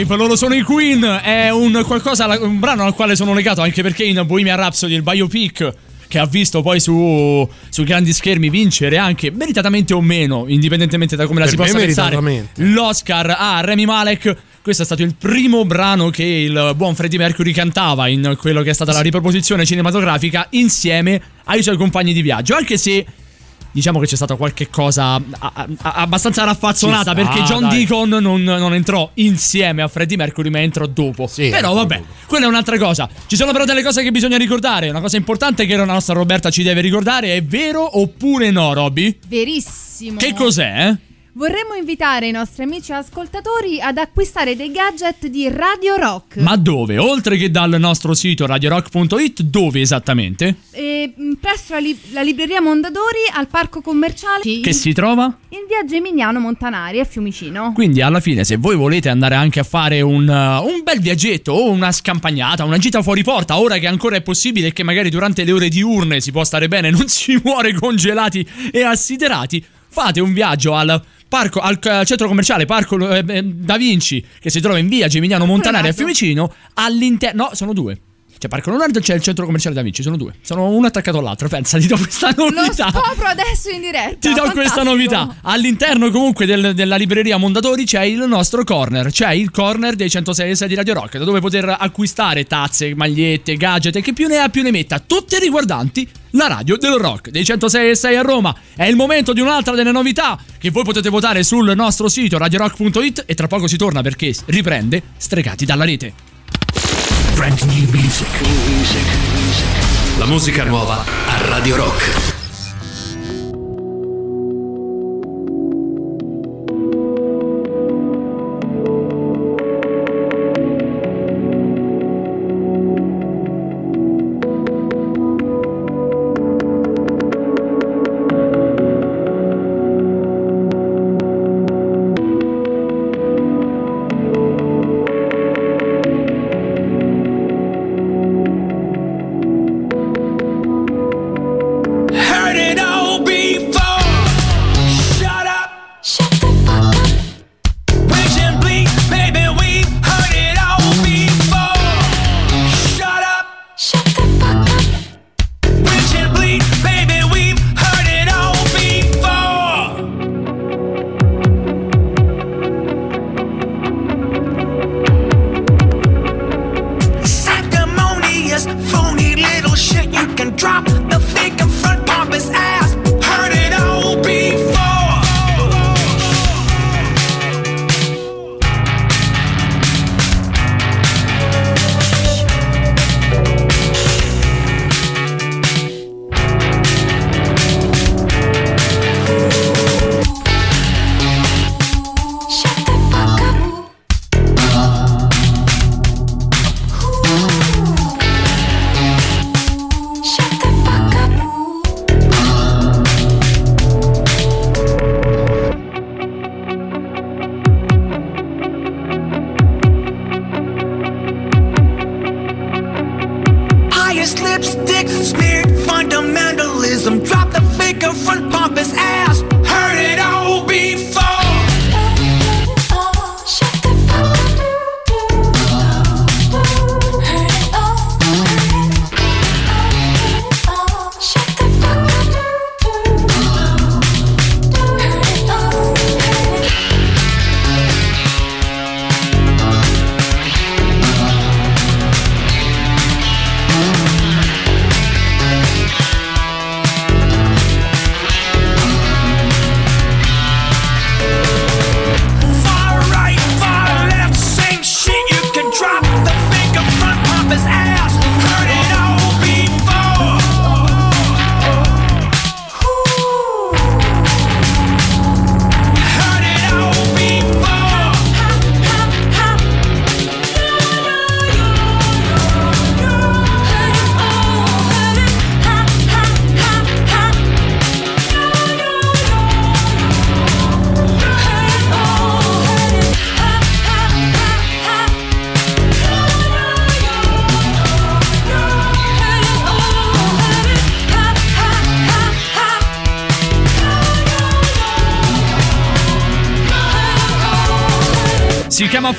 Alive, loro sono i Queen, è un, qualcosa, un brano al quale sono legato anche perché in Bohemian Rhapsody, il biopic che ha visto poi su, sui grandi schermi vincere anche meritatamente o meno, indipendentemente da come la Per si me possa pensare, l'Oscar a Remy Malek. Questo è stato il primo brano che il buon Freddie Mercury cantava in quello che è stata la riproposizione cinematografica insieme ai suoi compagni di viaggio, anche se diciamo che c'è stata qualche cosa a- a- a- abbastanza raffazzonata sta, perché John dai. Deacon non, non entrò insieme a Freddie Mercury ma entrò dopo. però vabbè, quella è un'altra cosa. Ci sono però delle cose che bisogna ricordare. Una cosa importante che la nostra Roberta ci deve ricordare è vero oppure no, Robby? Verissimo. Che cos'è? Vorremmo invitare i nostri amici ascoltatori ad acquistare dei gadget di Radio Rock. Ma dove? Oltre che dal nostro sito radiorock.it, dove esattamente? E, mh, presso la, li- la libreria Mondadori al parco commerciale Che si trova? in via Geminiano Montanari a Fiumicino. Quindi alla fine se voi volete andare anche a fare un, uh, un bel viaggetto o una scampagnata, una gita fuori porta, ora che ancora è possibile e che magari durante le ore diurne si può stare bene, non si muore congelati e assiderati, fate un viaggio al parco, al eh, centro commerciale Parco eh, eh, Da Vinci che si trova in via Geminiano Montanari a Fiumicino all'interno... No, sono due. C'è Parco Leonardo c'è il centro commerciale Da Vinci, sono due. Sono uno attaccato all'altro. Pensa, ti do questa Lo novità. scopro adesso in diretta. Ti do questa Fantastico. novità. All'interno comunque del- della libreria Mondadori c'è il nostro corner, c'è il corner dei 106 e 6 di Radio Rock, da dove poter acquistare tazze, magliette, gadget e che più ne ha più ne metta, tutte riguardanti la radio del rock dei 106 e 6 a Roma. È il momento di un'altra delle novità che voi potete votare sul nostro sito radiorock.it e tra poco si torna perché riprende Stregati dalla rete. Brand new music. La musica nuova a Radio Rock.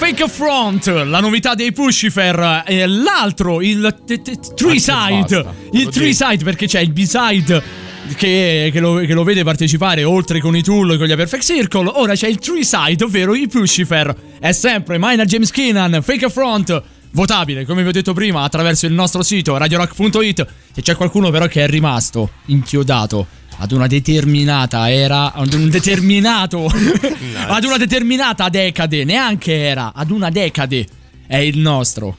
Fake Front, la novità dei Pushifer. E l'altro, il t- t- Tree Side. Il Tree Side, perché c'è il B-Side. Che, che lo, che lo vede partecipare oltre con i Tool e con gli Perfect Circle. Ora c'è il Tree Side, ovvero i Pushifer. È sempre Minor James Keenan, Fake Front. Votabile, come vi ho detto prima, attraverso il nostro sito radiorock.it. E c'è qualcuno però che è rimasto inchiodato ad una determinata era, ad un determinato, ad una determinata decade, neanche era, ad una decade è il nostro.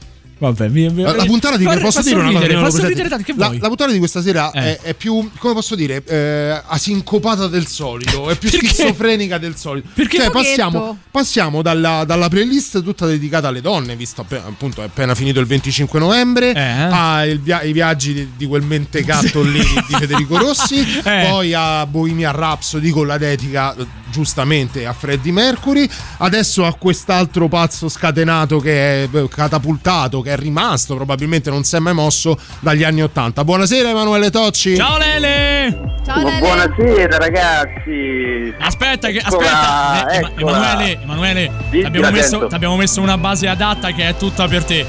Vabbè, mi, mi- La, la puntata di Fa- posso dire una cosa ridere, faccio presente? ridere tanto, che la, la puntata di questa sera Eh. è, è più, come posso dire, eh, asincopata del solito, è più schizofrenica del solito. Perché? Cioè, passiamo, passiamo dalla, dalla playlist tutta dedicata alle donne, visto appunto è appena finito il 25 novembre, ai via- viaggi di, di quel mentecatto lì di Federico Rossi, Eh. poi a Bohemian Rhapsody con la dedica eh, giustamente a Freddie Mercury, adesso a quest'altro pazzo scatenato che è eh, catapultato, che è rimasto, probabilmente non si è mai mosso dagli anni 80. Buonasera Emanuele Tocci. Ciao Lele! Ciao Lele. Buonasera ragazzi. Aspetta, che, Eccola, aspetta, Eh. Emanuele, Emanuele, la messo, sento. t'abbiamo messo una base adatta che è tutta per te.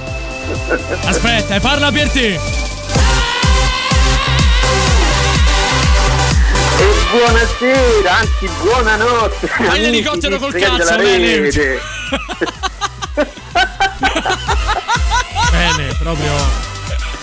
Aspetta, parla per te. Buonasera, anzi buonanotte. Fai l'elicottero col cazzo. Rete. Bene, proprio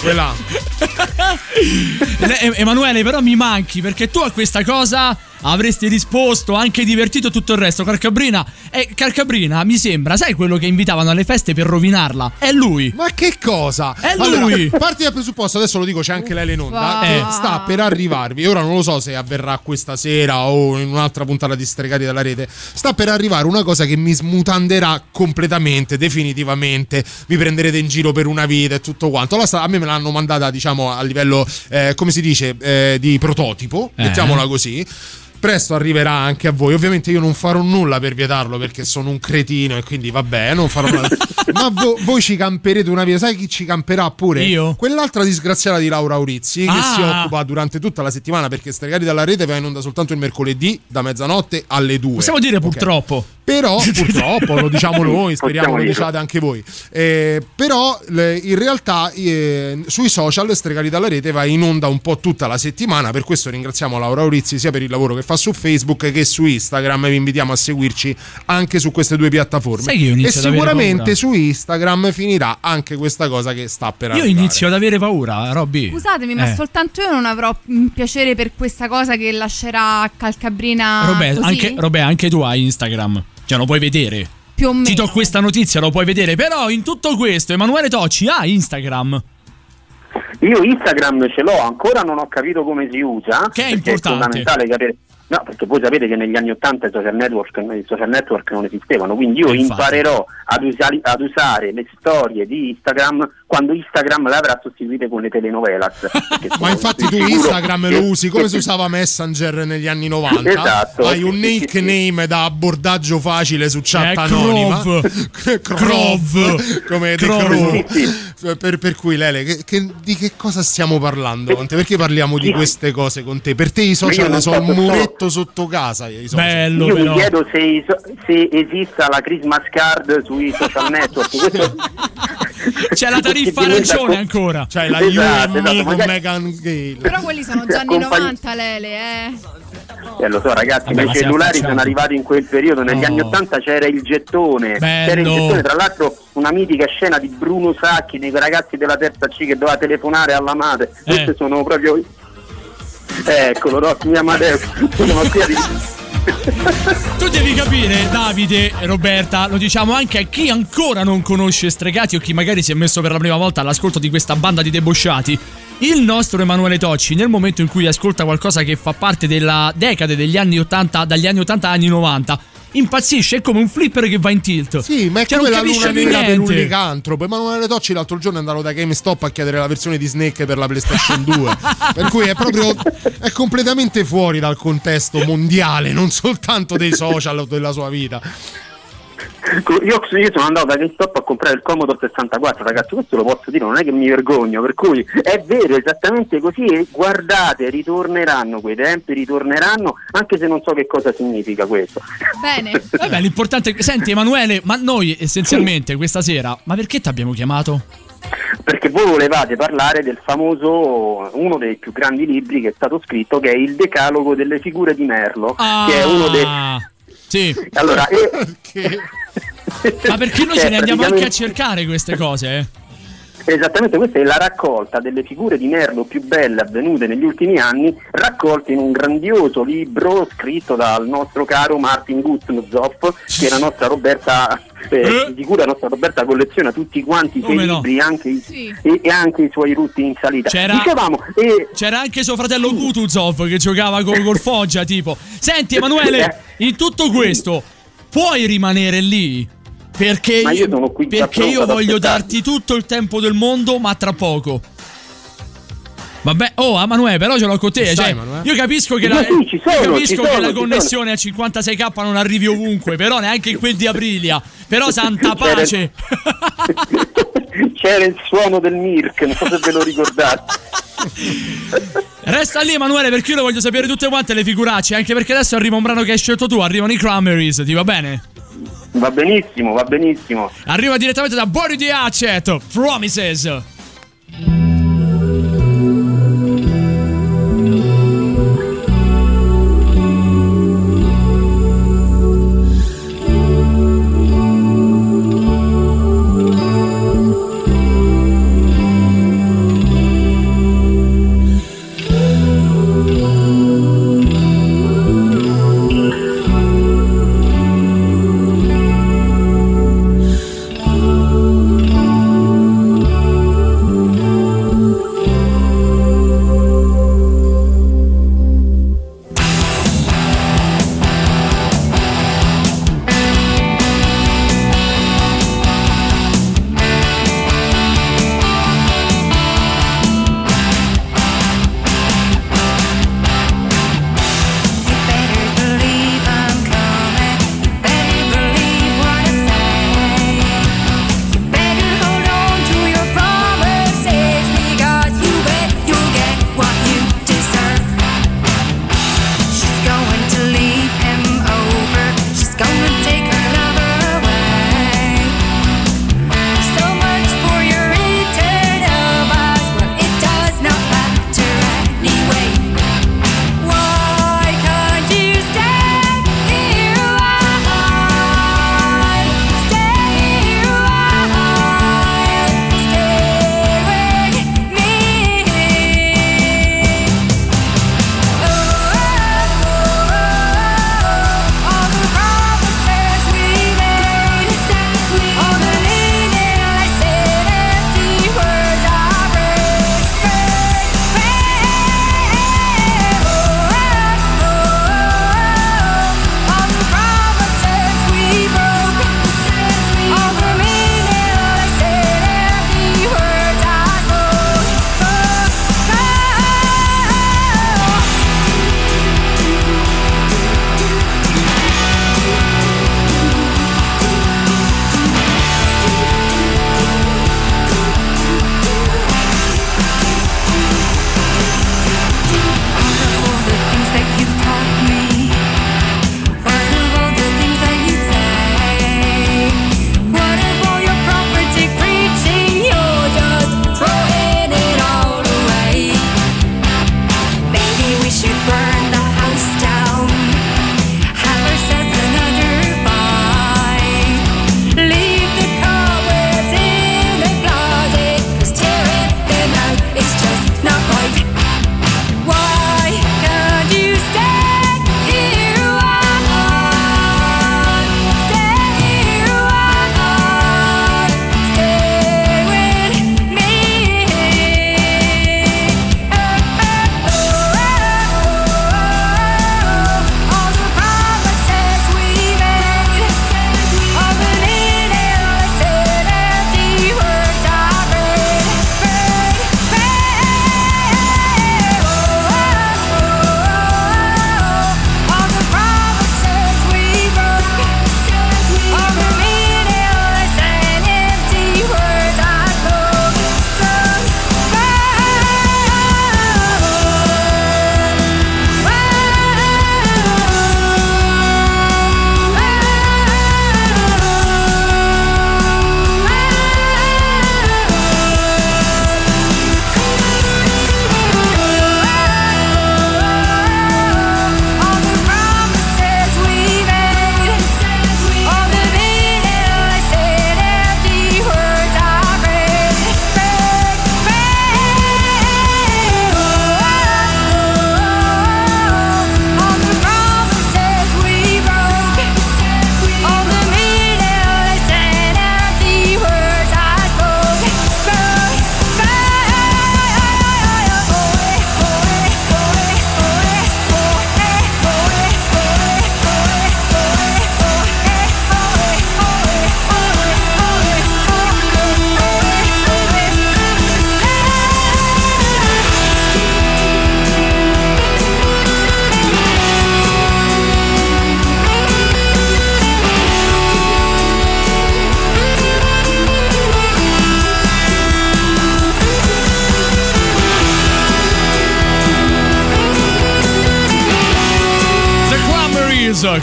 quella. Le- Emanuele, però mi manchi perché tu a questa cosa avresti risposto, anche divertito tutto il resto. Carcabrina, e Carcabrina mi sembra, sai quello che invitavano alle feste per rovinarla? È lui. Ma che cosa? È Allora, lui. parti dal presupposto, adesso lo dico, c'è anche lei in onda, Eh. sta per arrivarvi. Ora non lo so se avverrà questa sera o in un'altra puntata di Stregati dalla rete. Sta per arrivare una cosa che mi smutanderà completamente, definitivamente. Vi prenderete in giro per una vita e tutto quanto. La sta- a me me l'hanno mandata, diciamo, a livello, eh, come si dice, eh, di prototipo, Eh. mettiamola così. Presto arriverà anche a voi. Ovviamente io non farò nulla per vietarlo perché sono un cretino e quindi vabbè, non farò nulla. Ma vo- voi ci camperete una vita. Sai chi ci camperà pure? Io? Quell'altra disgraziata di Laura Urizzi che Ah. si occupa durante tutta la settimana perché Stregati dalla rete va in onda soltanto il mercoledì da mezzanotte alle 2. Possiamo dire Ok. purtroppo. Però, purtroppo, lo diciamo noi, speriamo lo diciate anche voi. Eh, però, le- in realtà, eh, sui social, Stregati dalla rete va in onda un po' tutta la settimana. Per questo ringraziamo Laura Urizzi sia per il lavoro che fa su Facebook che su Instagram. Vi invitiamo a seguirci anche su queste due piattaforme. Sai che io e sicuramente paura. Su Instagram finirà anche questa cosa che sta per Io arrivare. inizio ad avere paura, Robby. Scusatemi, ma Eh. soltanto io non avrò piacere per questa cosa che lascerà Calcabrina Robè, così? anche, Robè, anche tu hai Instagram. Cioè, lo puoi vedere. più o meno. Ti do questa notizia, lo puoi vedere. Però in tutto questo, Emanuele Tocci ha Instagram. Io Instagram ce l'ho, ancora non ho capito come si usa. Che è importante. fondamentale capire. No, perché voi sapete che negli anni 80 i social network, i social network non esistevano, quindi io infatti. imparerò ad, usare- ad usare le storie di Instagram quando Instagram le avrà sostituite con le telenovelas. Ma infatti tu sicuro Instagram lo usi come si usava Messenger negli anni 90. Esatto. Hai un Sì, sì, sì. nickname da abbordaggio facile su chat Eh, anonima. Crov. Crov. Come Crov. Crow. Per, per cui Lele, che- che- di che cosa stiamo parlando con te? Perché parliamo di queste cose con te? Per te i social sono un muretto sotto casa. Bello, Io però. mi chiedo se, so- se esista la Christmas card sui social network. Questo- C'è la tariffa Perché diventa arancione co- ancora. Cioè la Esatto, esatto, con magari- Megan Gale. Però quelli sono già anni Accompagn- 90, Lele, eh. Eh, lo so ragazzi, Vabbè, ma i cellulari sono arrivati in quel periodo, negli No. anni 80 c'era il gettone, Bello. c'era il gettone, tra l'altro una mitica scena di Bruno Sacchi, dei ragazzi della terza C che doveva telefonare alla madre, queste Eh. sono proprio... Eccolo, Rossi, mia Amadeus, sono qui a Tu devi capire, Davide Roberta, lo diciamo anche a chi ancora non conosce Stregati o chi magari si è messo per la prima volta all'ascolto di questa banda di debosciati. Il nostro Emanuele Tocci, nel momento in cui ascolta qualcosa che fa parte della decade degli anni 80, dagli anni 80 agli anni 90, impazzisce, è come un flipper che va in tilt. Sì, ma è Cioè, come la luna nera per niente. un licantropo. Emanuele Tocci l'altro giorno è andato da GameStop a chiedere la versione di Snake per la PlayStation 2. per cui è proprio è completamente fuori dal contesto mondiale, non soltanto dei social o della sua vita. Io, io sono andato da GameStop a comprare il Commodore 64, ragazzi, questo lo posso dire, non è che mi vergogno, per cui è vero, esattamente così e guardate, ritorneranno quei tempi, ritorneranno, anche se non so che cosa significa questo. Bene. Vabbè, l'importante è... Senti Emanuele, ma noi essenzialmente questa sera, ma perché ti abbiamo chiamato? Perché voi volevate parlare del famoso, uno dei più grandi libri che è stato scritto, che è il Decalogo delle figure di Merlo, che è uno dei... Sì. Allora, e- Ma perché noi Cioè, ce ne andiamo anche a cercare queste cose, eh? Esattamente, questa è la raccolta delle figure di merlo più belle avvenute negli ultimi anni, raccolte in un grandioso libro scritto dal nostro caro Martin Gutmzov, che la nostra Roberta, eh, di cui la nostra Roberta colleziona tutti quanti i suoi no? libri anche i- e, e anche i suoi rutti in salita. C'era- Dicevamo, eh, C'era anche suo fratello Kutuzov che giocava col, col Foggia, tipo. Senti, Emanuele, in tutto questo, puoi rimanere lì? Perché Ma io sono qui perché io voglio darti tutto il tempo del mondo, ma tra poco. Vabbè, oh, Emanuele, però ce l'ho con te. Ci Cioè, stai, io capisco che la, sì, sono, io capisco che sono, la connessione a 56k non arrivi ovunque, però neanche in quel di Aprilia. Però santa pace. c'era il suono del Mirk, non so se ve lo ricordate. Resta lì, Emanuele, perché io lo voglio sapere tutte quante le figuracce. Anche perché adesso arriva un brano che hai scelto tu. Arrivano i Cranberries, ti va bene? Va benissimo, va benissimo. Arriva direttamente da Body di Hatchet. Promises.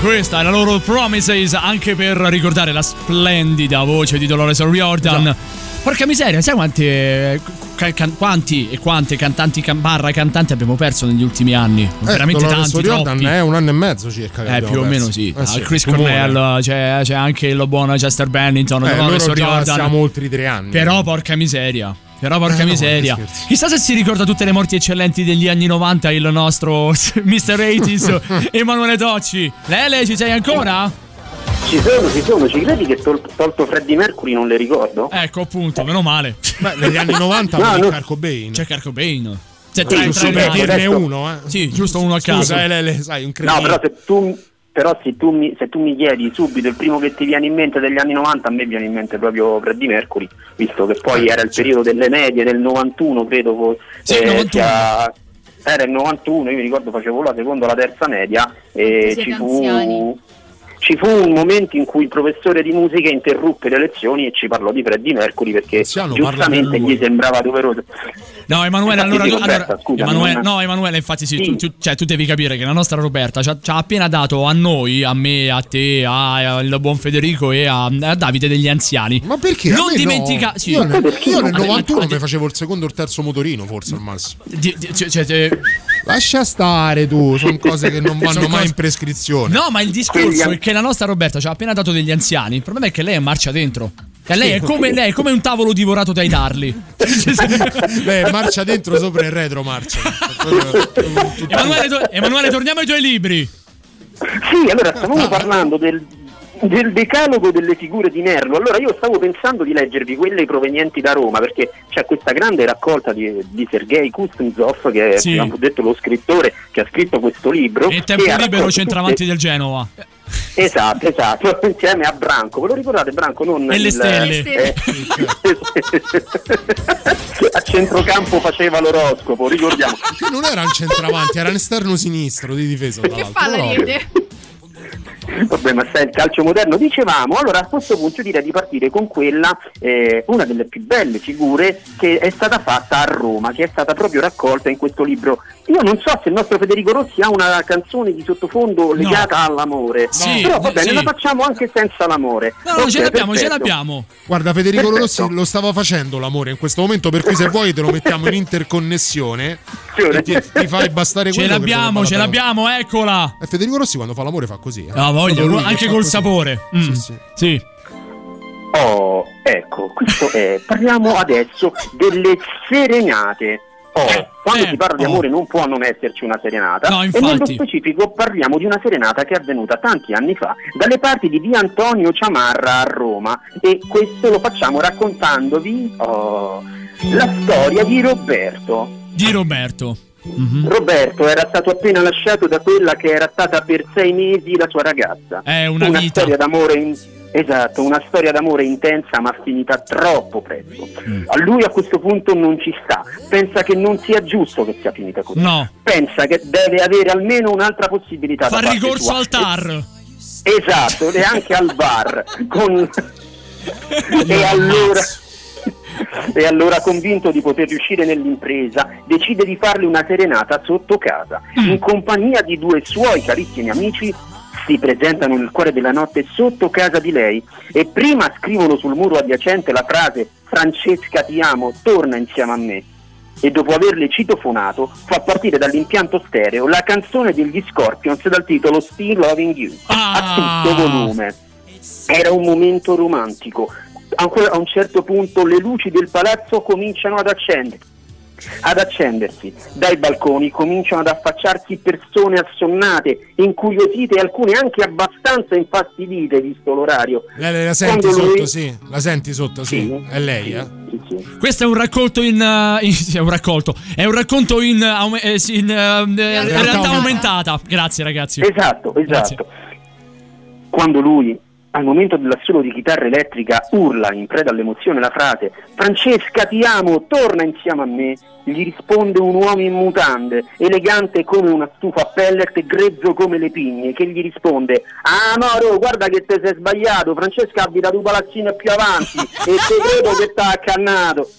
Questa è la loro Promises anche per ricordare la splendida voce di Dolores O'Riordan. Porca miseria, sai quanti, ca- can- quanti e quante cantanti can- barra cantanti abbiamo perso negli ultimi anni? Veramente Eh, Dolores tanti, O'Riordan è un anno e mezzo circa. Eh, più o perso. meno sì. Eh Ah, Chris. Cornell, c'è, c'è anche il buon Chester Bennington, Eh, Dolores O'Riordan. siamo oltre i tre anni. Però porca miseria. Però porca Eh, no, miseria. scherzi. Chissà se si ricorda tutte le morti eccellenti degli anni 90 il nostro Mr. 80s Emanuele Tocci. Lele, ci sei ancora? Ci sono, ci sono, ci credi che tol- tolto Freddie Mercury non le ricordo? Ecco appunto, meno male. Beh, negli anni 90 No, no. Kurt Cobain. C'è Kurt Cobain. C'è Sì, tre per dirne uno, eh. Sì, giusto uno a caso. Scusa, Lele, sai, un No, però se tu, però se tu, mi, se tu mi chiedi subito il primo che ti viene in mente degli anni 90, a me viene in mente proprio Freddie Mercury, visto che poi era il periodo delle medie del 91, credo. Sì, eh, 91. sia- era il 91, io mi ricordo facevo la seconda o la terza media e ci fu, anziani. Ci fu un momento in cui il professore di musica interruppe le lezioni e ci parlò di Freddie Mercury perché Anziano, parla giustamente gli sembrava doveroso. No, Emanuele, allora, Infatti, allora- Roberta, scusami, Emanuele, non- no, Emanuele, infatti, sì, Sì. Tu, tu- cioè, tu devi capire che la nostra Roberta ci ha, ci ha appena dato a noi, a me, a te, a- al buon Federico e a, a Davide degli anziani. Ma perché? Non me no. dimentica. Sì. Io nel, io nel Vabbè, 91 ma- mi facevo il secondo o il terzo motorino, forse al massimo. di- di- cioè, cioè, te- Lascia stare tu, sono cose che non vanno mai in prescrizione. No, ma il discorso è che la nostra Roberta ci ha appena dato degli anziani. Il problema è che lei è marcia dentro. E lei è come, lei è come un tavolo divorato dai tarli. Beh, marcia dentro, sopra e retro marcia. Emanuele, to- Emanuele, torniamo ai tuoi libri. Sì, allora stavamo parlando del, del decalogo delle figure di Merlo. Allora io stavo pensando di leggervi quelle provenienti da Roma, perché c'è questa grande raccolta di, di Sergei Kuznetsov, che è Sì. abbiamo detto lo scrittore che ha scritto questo libro. E tempo libero centravanti tutte- del Genova. Esatto, esatto, insieme a Branco. Ve lo ricordate Branco? Non E le il- stelle. eh, a centrocampo faceva l'oroscopo, ricordiamo. Che non era un centravanti, era un esterno sinistro di difesa. Che fa la rete? Vabbè, ma sai, il calcio moderno dicevamo, allora a questo punto direi di partire con quella, eh, una delle più belle figure che è stata fatta a Roma, che è stata proprio raccolta in questo libro. Io non so se il nostro Federico Rossi ha una canzone di sottofondo legata all'amore, Sì, però va bene, sì. la facciamo anche senza l'amore. No, no, Ok, ce l'abbiamo, ce perfetto. l'abbiamo. Guarda, Federico Perfetto. Rossi lo stava facendo l'amore in questo momento, per cui se vuoi te lo mettiamo in interconnessione e ti, ti fai bastare Ce quello che l'abbiamo, ce l'abbiamo, eccola. E Federico Rossi quando fa l'amore fa così. Eh. Ah, voglio, lui anche col così. sapore. Mm. Sì, sì. Sì. Oh, ecco, questo è. Parliamo adesso delle serenate. Oh, quando eh, si parla di oh. amore non può non esserci una serenata. No, e nello specifico parliamo di una serenata che è avvenuta tanti anni fa dalle parti di via Antonio Ciamarra a Roma. E questo lo facciamo raccontandovi oh, la storia di Roberto. Di Roberto. Mhm. Roberto era stato appena lasciato da quella che era stata per sei mesi la sua ragazza. È una vita. storia d'amore in- Esatto, una storia d'amore intensa ma finita troppo presto. Mm. A lui a questo punto non ci sta, pensa che non sia giusto che sia finita così. No. Pensa che deve avere almeno un'altra possibilità. Fa ricorso al TAR. Esatto, e anche al bar. Con... e allora... E allora, convinto di poter riuscire nell'impresa, decide di farle una serenata sotto casa. Mm. In compagnia di due suoi carissimi amici, si presentano nel cuore della notte sotto casa di lei e prima scrivono sul muro adiacente la frase Francesca ti amo, torna insieme a me. E dopo averle citofonato, fa partire dall'impianto stereo la canzone degli Scorpions dal titolo Still Loving You a tutto volume. Era un momento romantico. A que- a un certo punto le luci del palazzo cominciano ad accendere. Ad accendersi. Dai balconi cominciano ad affacciarsi persone assonnate, incuriosite e alcune anche abbastanza infastidite, visto l'orario. Lei la senti Quando sotto, lui- sì. La senti sotto, sì. È lei, eh. Questo è un raccolto in. uh, in- sì, è un raccolto. È un racconto in, eh, sì, in, uh, eh, realtà, aumentata. aumentata. Grazie, ragazzi. Esatto, esatto. Quando lui, al momento dell'assolo di chitarra elettrica, urla in preda all'emozione la frase Francesca ti amo, torna insieme a me, gli risponde un uomo in mutande, elegante come una stufa a pellet e grezzo come le pigne, che gli risponde Ah Moro, guarda che te sei sbagliato, Francesca abita tu palazzino più avanti e te credo che t'ha accannato.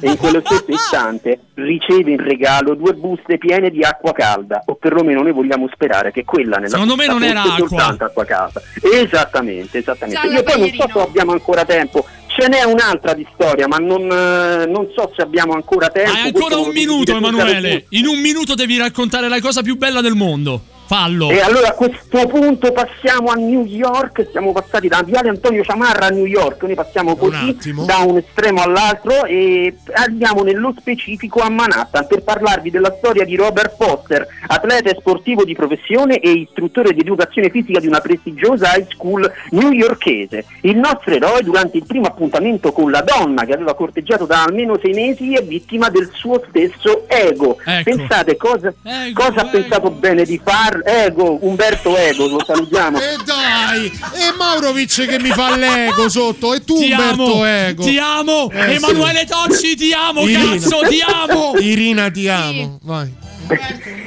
E in quello stesso istante riceve in regalo due buste piene di acqua calda, o perlomeno noi vogliamo sperare che quella nella Secondo me busta non era acqua. soltanto acqua calda. Esattamente, esattamente. Gialla Io poi non so se abbiamo ancora tempo. Ce n'è un'altra di storia, ma non, eh, non so se abbiamo ancora tempo. Hai ancora Questo un minuto, Emanuele. In un minuto devi raccontare la cosa più bella del mondo. Fallo. E allora a questo punto passiamo a New York, siamo passati da Viale Antonio Ciamarra a New York, noi passiamo così da un estremo all'altro e andiamo nello specifico a Manhattan per parlarvi della storia di Robert Foster, atleta e sportivo di professione e istruttore di educazione fisica di una prestigiosa high school newyorkese. Il nostro eroe durante il primo appuntamento con la donna che aveva corteggiato da almeno sei mesi è vittima del suo stesso ego. Ecco. Pensate cosa, cosa ha pensato bene di far Ego, Umberto Ego, lo salutiamo. E dai, e Maurovic che mi fa l'ego sotto, e tu Ti Umberto amo, Ego. ti amo, Eh, Emanuele sì. Tocci, ti amo, Irina. cazzo, ti amo. Irina, ti amo. Vai.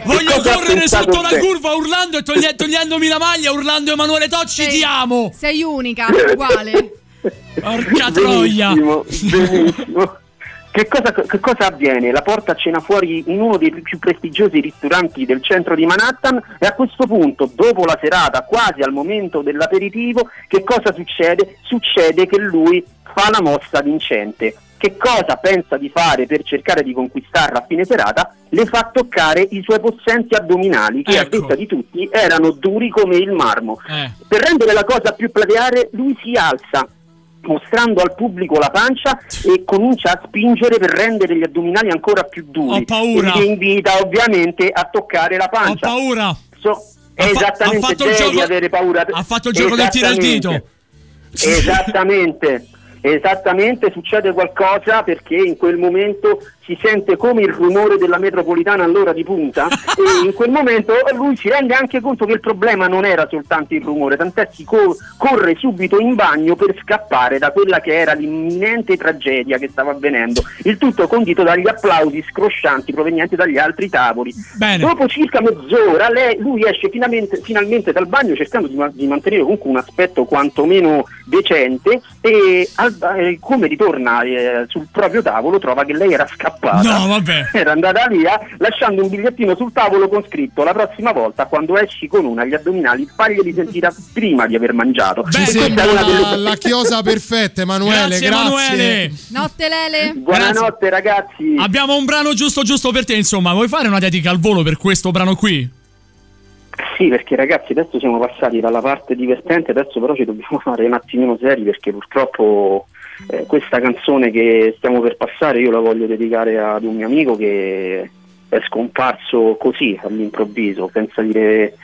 Voglio correre sotto la te? curva urlando e toglie- togliendomi la maglia, urlando Emanuele Tocci, ti amo. Sei unica, uguale. Porca troia. Benissimo, benissimo. Che cosa, che cosa avviene? La porta a cena fuori in uno dei più prestigiosi ristoranti del centro di Manhattan e a questo punto, dopo la serata, quasi al momento dell'aperitivo, che cosa succede? Succede che lui fa la mossa vincente. Che cosa pensa di fare per cercare di conquistarla a fine serata? Le fa toccare i suoi possenti addominali che a detta di tutti erano duri come il marmo. Per rendere la cosa più plateare, lui si alza mostrando al pubblico la pancia e comincia a spingere per rendere gli addominali ancora più duri. Ho paura. E li invita ovviamente a toccare la Ho pancia. paura. So- Ha fa- esattamente, ha fatto il devi gioco- avere paura. Ha fatto il gioco del tiro al dito. Esattamente. Esattamente, succede qualcosa perché in quel momento si sente come il rumore della metropolitana all'ora di punta e in quel momento lui si rende anche conto che il problema non era soltanto il rumore, tant'è si co- corre subito in bagno per scappare da quella che era l'imminente tragedia che stava avvenendo. Il tutto condito dagli applausi scroscianti provenienti dagli altri tavoli. Bene. Dopo circa mezz'ora lei- lui esce finalmente, finalmente dal bagno cercando di, ma- di mantenere comunque un aspetto quantomeno decente e al- eh, come ritorna eh, sul proprio tavolo trova che lei era scappata. No, vabbè. Era andata via lasciando un bigliettino sul tavolo con scritto la prossima volta quando esci con una agli addominali faglieli sentire prima di aver mangiato. Ci sembra una delle- la, chiosa perfetta, Emanuele. Grazie, Grazie, Emanuele. Notte Lele. Buonanotte ragazzi. Abbiamo un brano giusto giusto per te, insomma. Vuoi fare una dedica al volo per questo brano qui? Sì, perché ragazzi adesso siamo passati dalla parte divertente, adesso però ci dobbiamo fare un attimino seri perché purtroppo eh, questa canzone che stiamo per passare io la voglio dedicare ad un mio amico che è scomparso così all'improvviso, senza dire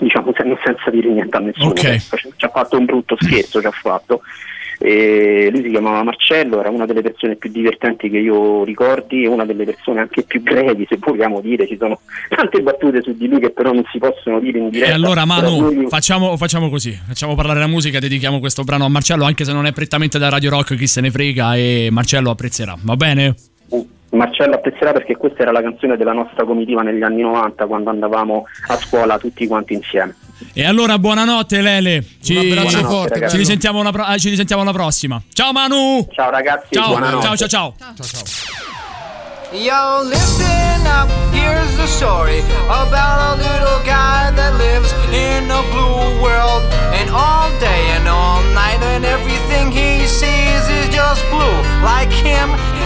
diciamo sen- senza dire niente a nessuno. Ok. Ci ci ha fatto un brutto scherzo, ci ha fatto. E lui si chiamava Marcello, era una delle persone più divertenti che io ricordi e una delle persone anche più brevi, se vogliamo dire. Ci sono tante battute su di lui che però non si possono dire in diretta. E allora, Manu, lui- facciamo, facciamo così: facciamo parlare la musica, dedichiamo questo brano a Marcello, anche se non è prettamente da Radio Rock, chi se ne frega, e Marcello apprezzerà, va bene? Marcello apprezzerà perché questa era la canzone della nostra comitiva negli anni 90 quando andavamo a scuola tutti quanti insieme. E allora, buonanotte, Lele. Ci, Un abbraccio forte, ci, risentiamo una pro- eh, ci risentiamo alla prossima. Ciao, Manu. Ciao, ragazzi. Ciao, buonanotte. ciao, ciao, ciao. Yo, listen up, here's the story about a little guy that lives in a blue world. And all day and all night, and everything he sees is just blue. Like him,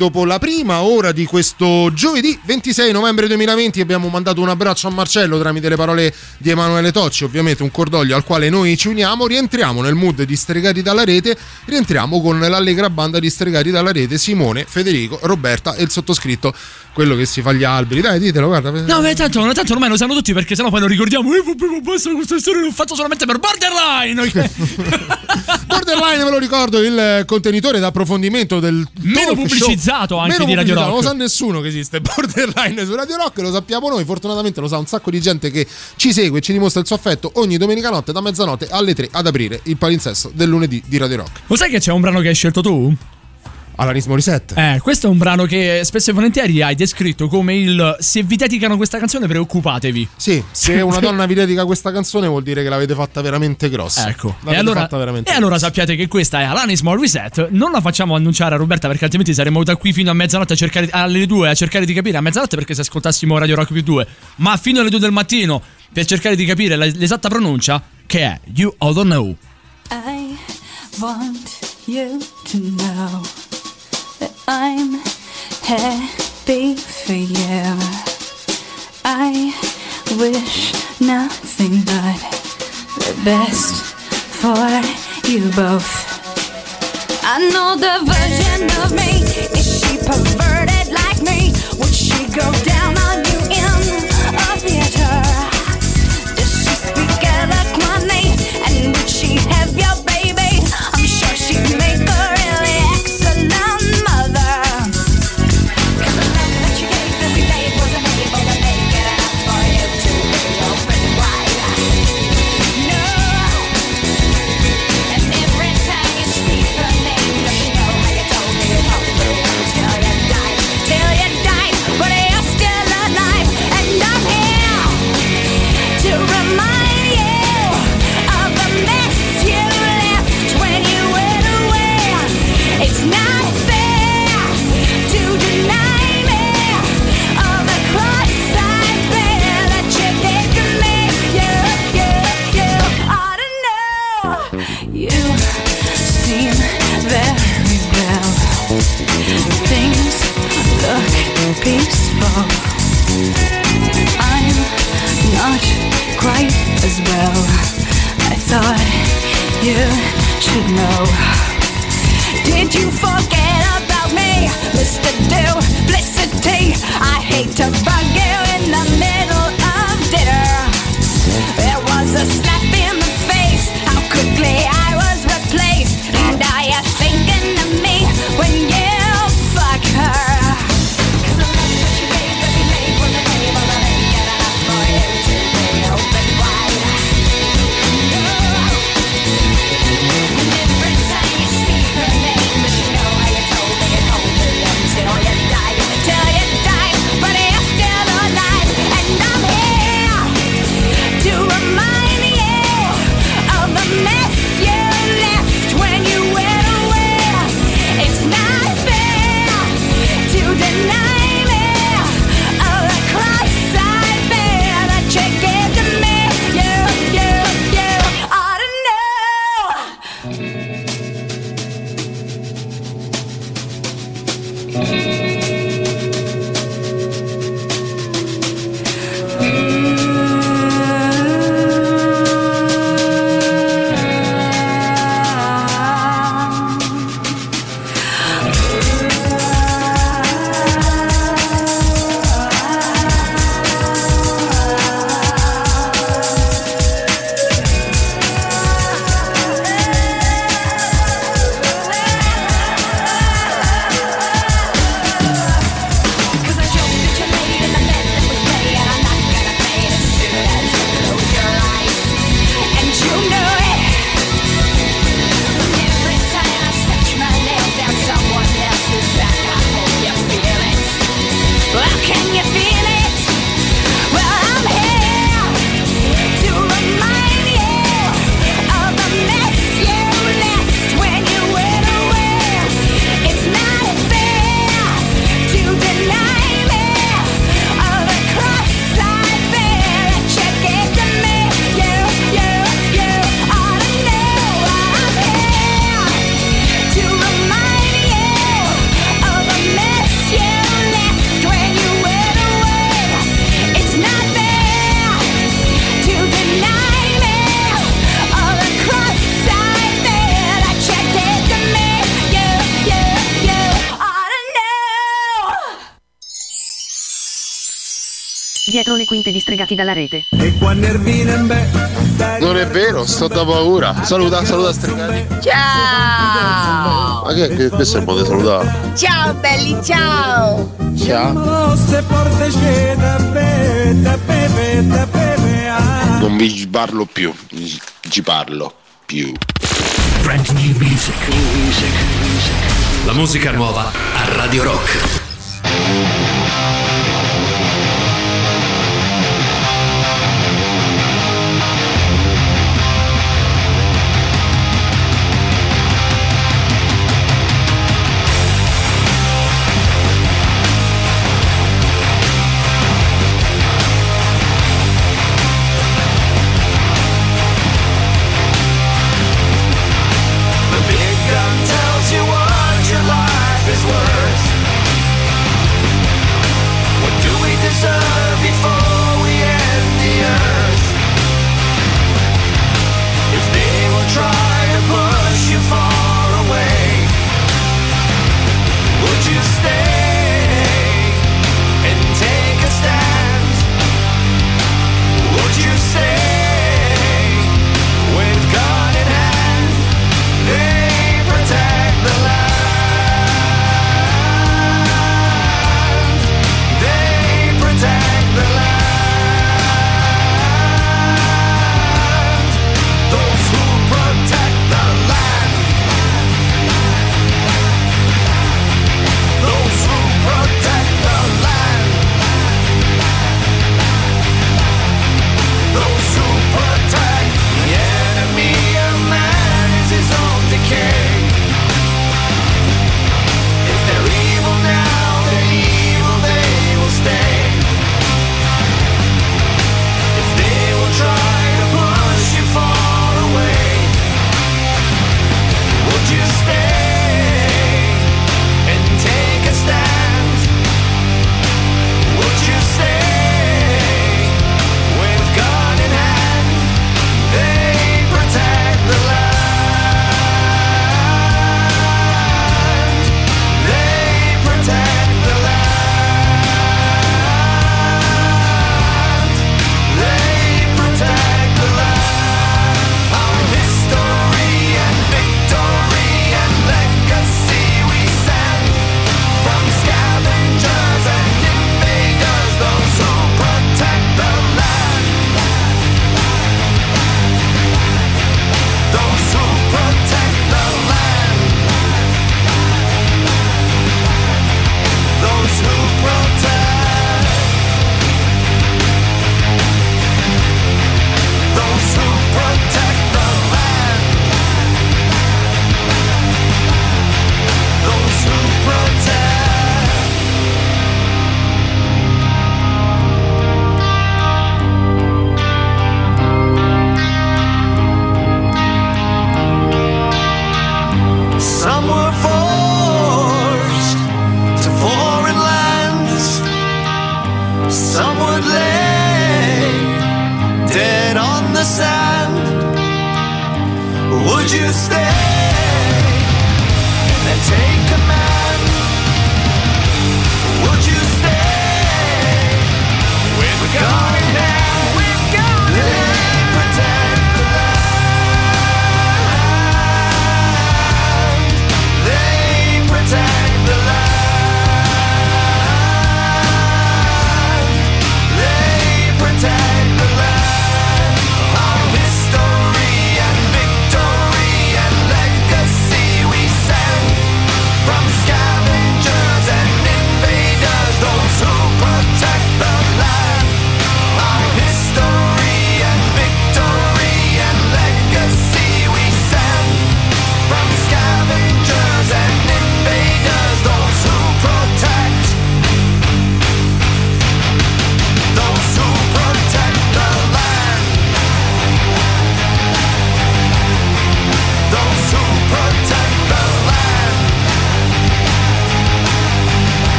dopo la prima ora di questo giovedì 26 novembre 2020 abbiamo mandato un abbraccio a Marcello tramite le parole di Emanuele Tocci, ovviamente un cordoglio al quale noi ci uniamo, rientriamo nel mood di Stregati dalla rete, rientriamo con l'allegra banda di Stregati dalla rete, Simone, Federico, Roberta e il sottoscritto, quello che si fa gli alberi, dai ditelo, guarda. No, beh, tanto, tanto ormai lo sanno tutti perché sennò poi lo ricordiamo. Eh, ma questa storia l'ho fatto solamente per Borderline. ok? Borderline, ve lo ricordo, il contenitore d'approfondimento del Meno pubblicizzato show. anche Meno di Radio Rock. Non lo sa nessuno che esiste Borderline su Radio Rock, lo sappiamo noi, fortunatamente lo sa un sacco di gente che ci segue e ci dimostra il suo affetto ogni domenica notte da mezzanotte alle 3 ad aprire il palinsesto del lunedì di Radio Rock. Lo sai che c'è un brano che hai scelto tu? Alanis Morissette. Eh, questo è un brano che spesso e volentieri hai descritto come il se vi dedicano questa canzone preoccupatevi. Sì, se una donna vi dedica questa canzone vuol dire che l'avete fatta veramente grossa. Ecco. L'avete E allora, fatta veramente e allora sappiate che questa è Alanis Morissette. Non la facciamo annunciare a Roberta perché altrimenti saremmo da qui fino a mezzanotte a cercare, alle due a cercare di capire a mezzanotte perché se ascoltassimo Radio Rock più 2, ma fino alle 2 del mattino per cercare di capire l'esatta pronuncia che è You All Don't Know. I want you to know I'm happy for you. I wish nothing but the best for you both. I know the version of me. Is she perverted like me? Would she go down you should know. Did you forget about me, Mr. Duplicity? I hate to bug you in the middle of dinner. There was a slap Dietro le quinte distregati dalla rete. Non è vero, sto da paura. Saluta, saluta Stregati. Ciao! Ma che, che questo è il modo di salutare? Ciao belli, ciao! Ciao. Non vi parlo più, ci parlo più. Brand new music. music. La musica nuova a Radio Rock.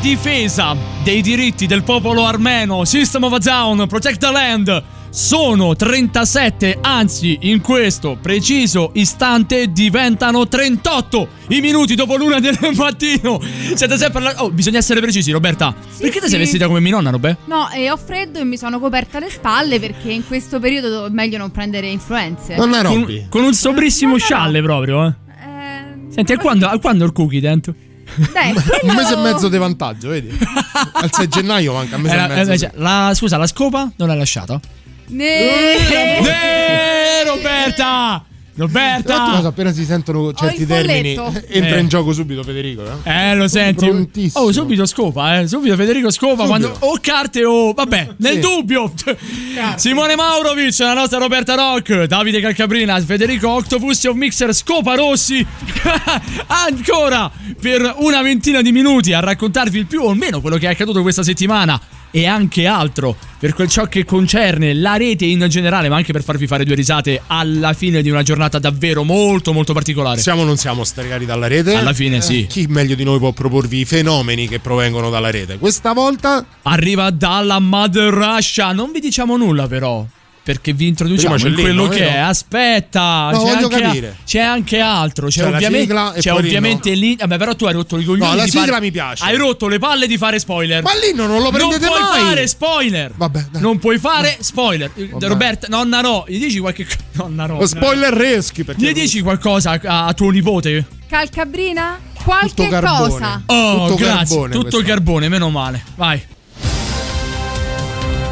Difesa dei diritti del popolo armeno, System of a Down, Protect the Land. Sono 37, anzi in questo preciso istante diventano 38 i minuti dopo l'una del mattino. Siete sempre alla... Oh, bisogna essere precisi, Roberta. Perché te sei sì. vestita come mia nonna, Robè? No, e ho freddo e mi sono coperta le spalle perché in questo periodo è meglio non prendere influenze. Con, con un sobrissimo scialle proprio, eh. Senti, a quando, a quando il cookie dentro? Dai, Un mese e mezzo di vantaggio, vedi? Al 6 gennaio manca un mese Era- e mezzo. eh, cioè, la, scusa, la scopa non l'hai lasciata? Ne- Eh, Roberta! Tra l'altro, Roberta! appena si sentono certi termini, folletto. entra Eh. in gioco subito Federico. eh? Eh, lo senti. Prontissimo. Oh, subito scopa, eh. Subito Federico scopa. Quando, o carte o. Vabbè, nel Sì. dubbio. Simone Maurovic, la nostra Roberta Rock, Davide Calcabrina, Federico Octopussi of Mixer, Scopa Rossi. Ancora per una ventina di minuti a raccontarvi il più o meno quello che è accaduto questa settimana. E anche altro per quel ciò che concerne la rete in generale, ma anche per farvi fare due risate alla fine di una giornata davvero molto, molto particolare. Siamo o non siamo stregati dalla rete? Alla fine, sì. Eh, chi meglio di noi può proporvi i fenomeni che provengono dalla rete? Questa volta Arriva dalla Mother Russia. Non vi diciamo nulla, però. Perché vi introduciamo in quello l'inno, che è. Aspetta, No, c'è, voglio anche, capire. c'è anche altro. C'è, C'è la ovviamente, sigla c'è ovviamente lì. Vabbè, però tu hai rotto i coglioni. No, la sigla fare- mi piace. Hai rotto le palle di fare spoiler. Ma l'inno non lo prendete non puoi mai. fare spoiler. Vabbè, dai. Non puoi fare spoiler. Roberta, nonna no, gli dici qualche cosa. Nonna no. Spoiler reschi perché Gli dici qualcosa a, a tuo nipote? Calcabrina? Qualche cosa. Oh, Tutto grazie. carbone Tutto questo. carbone, meno male. Vai.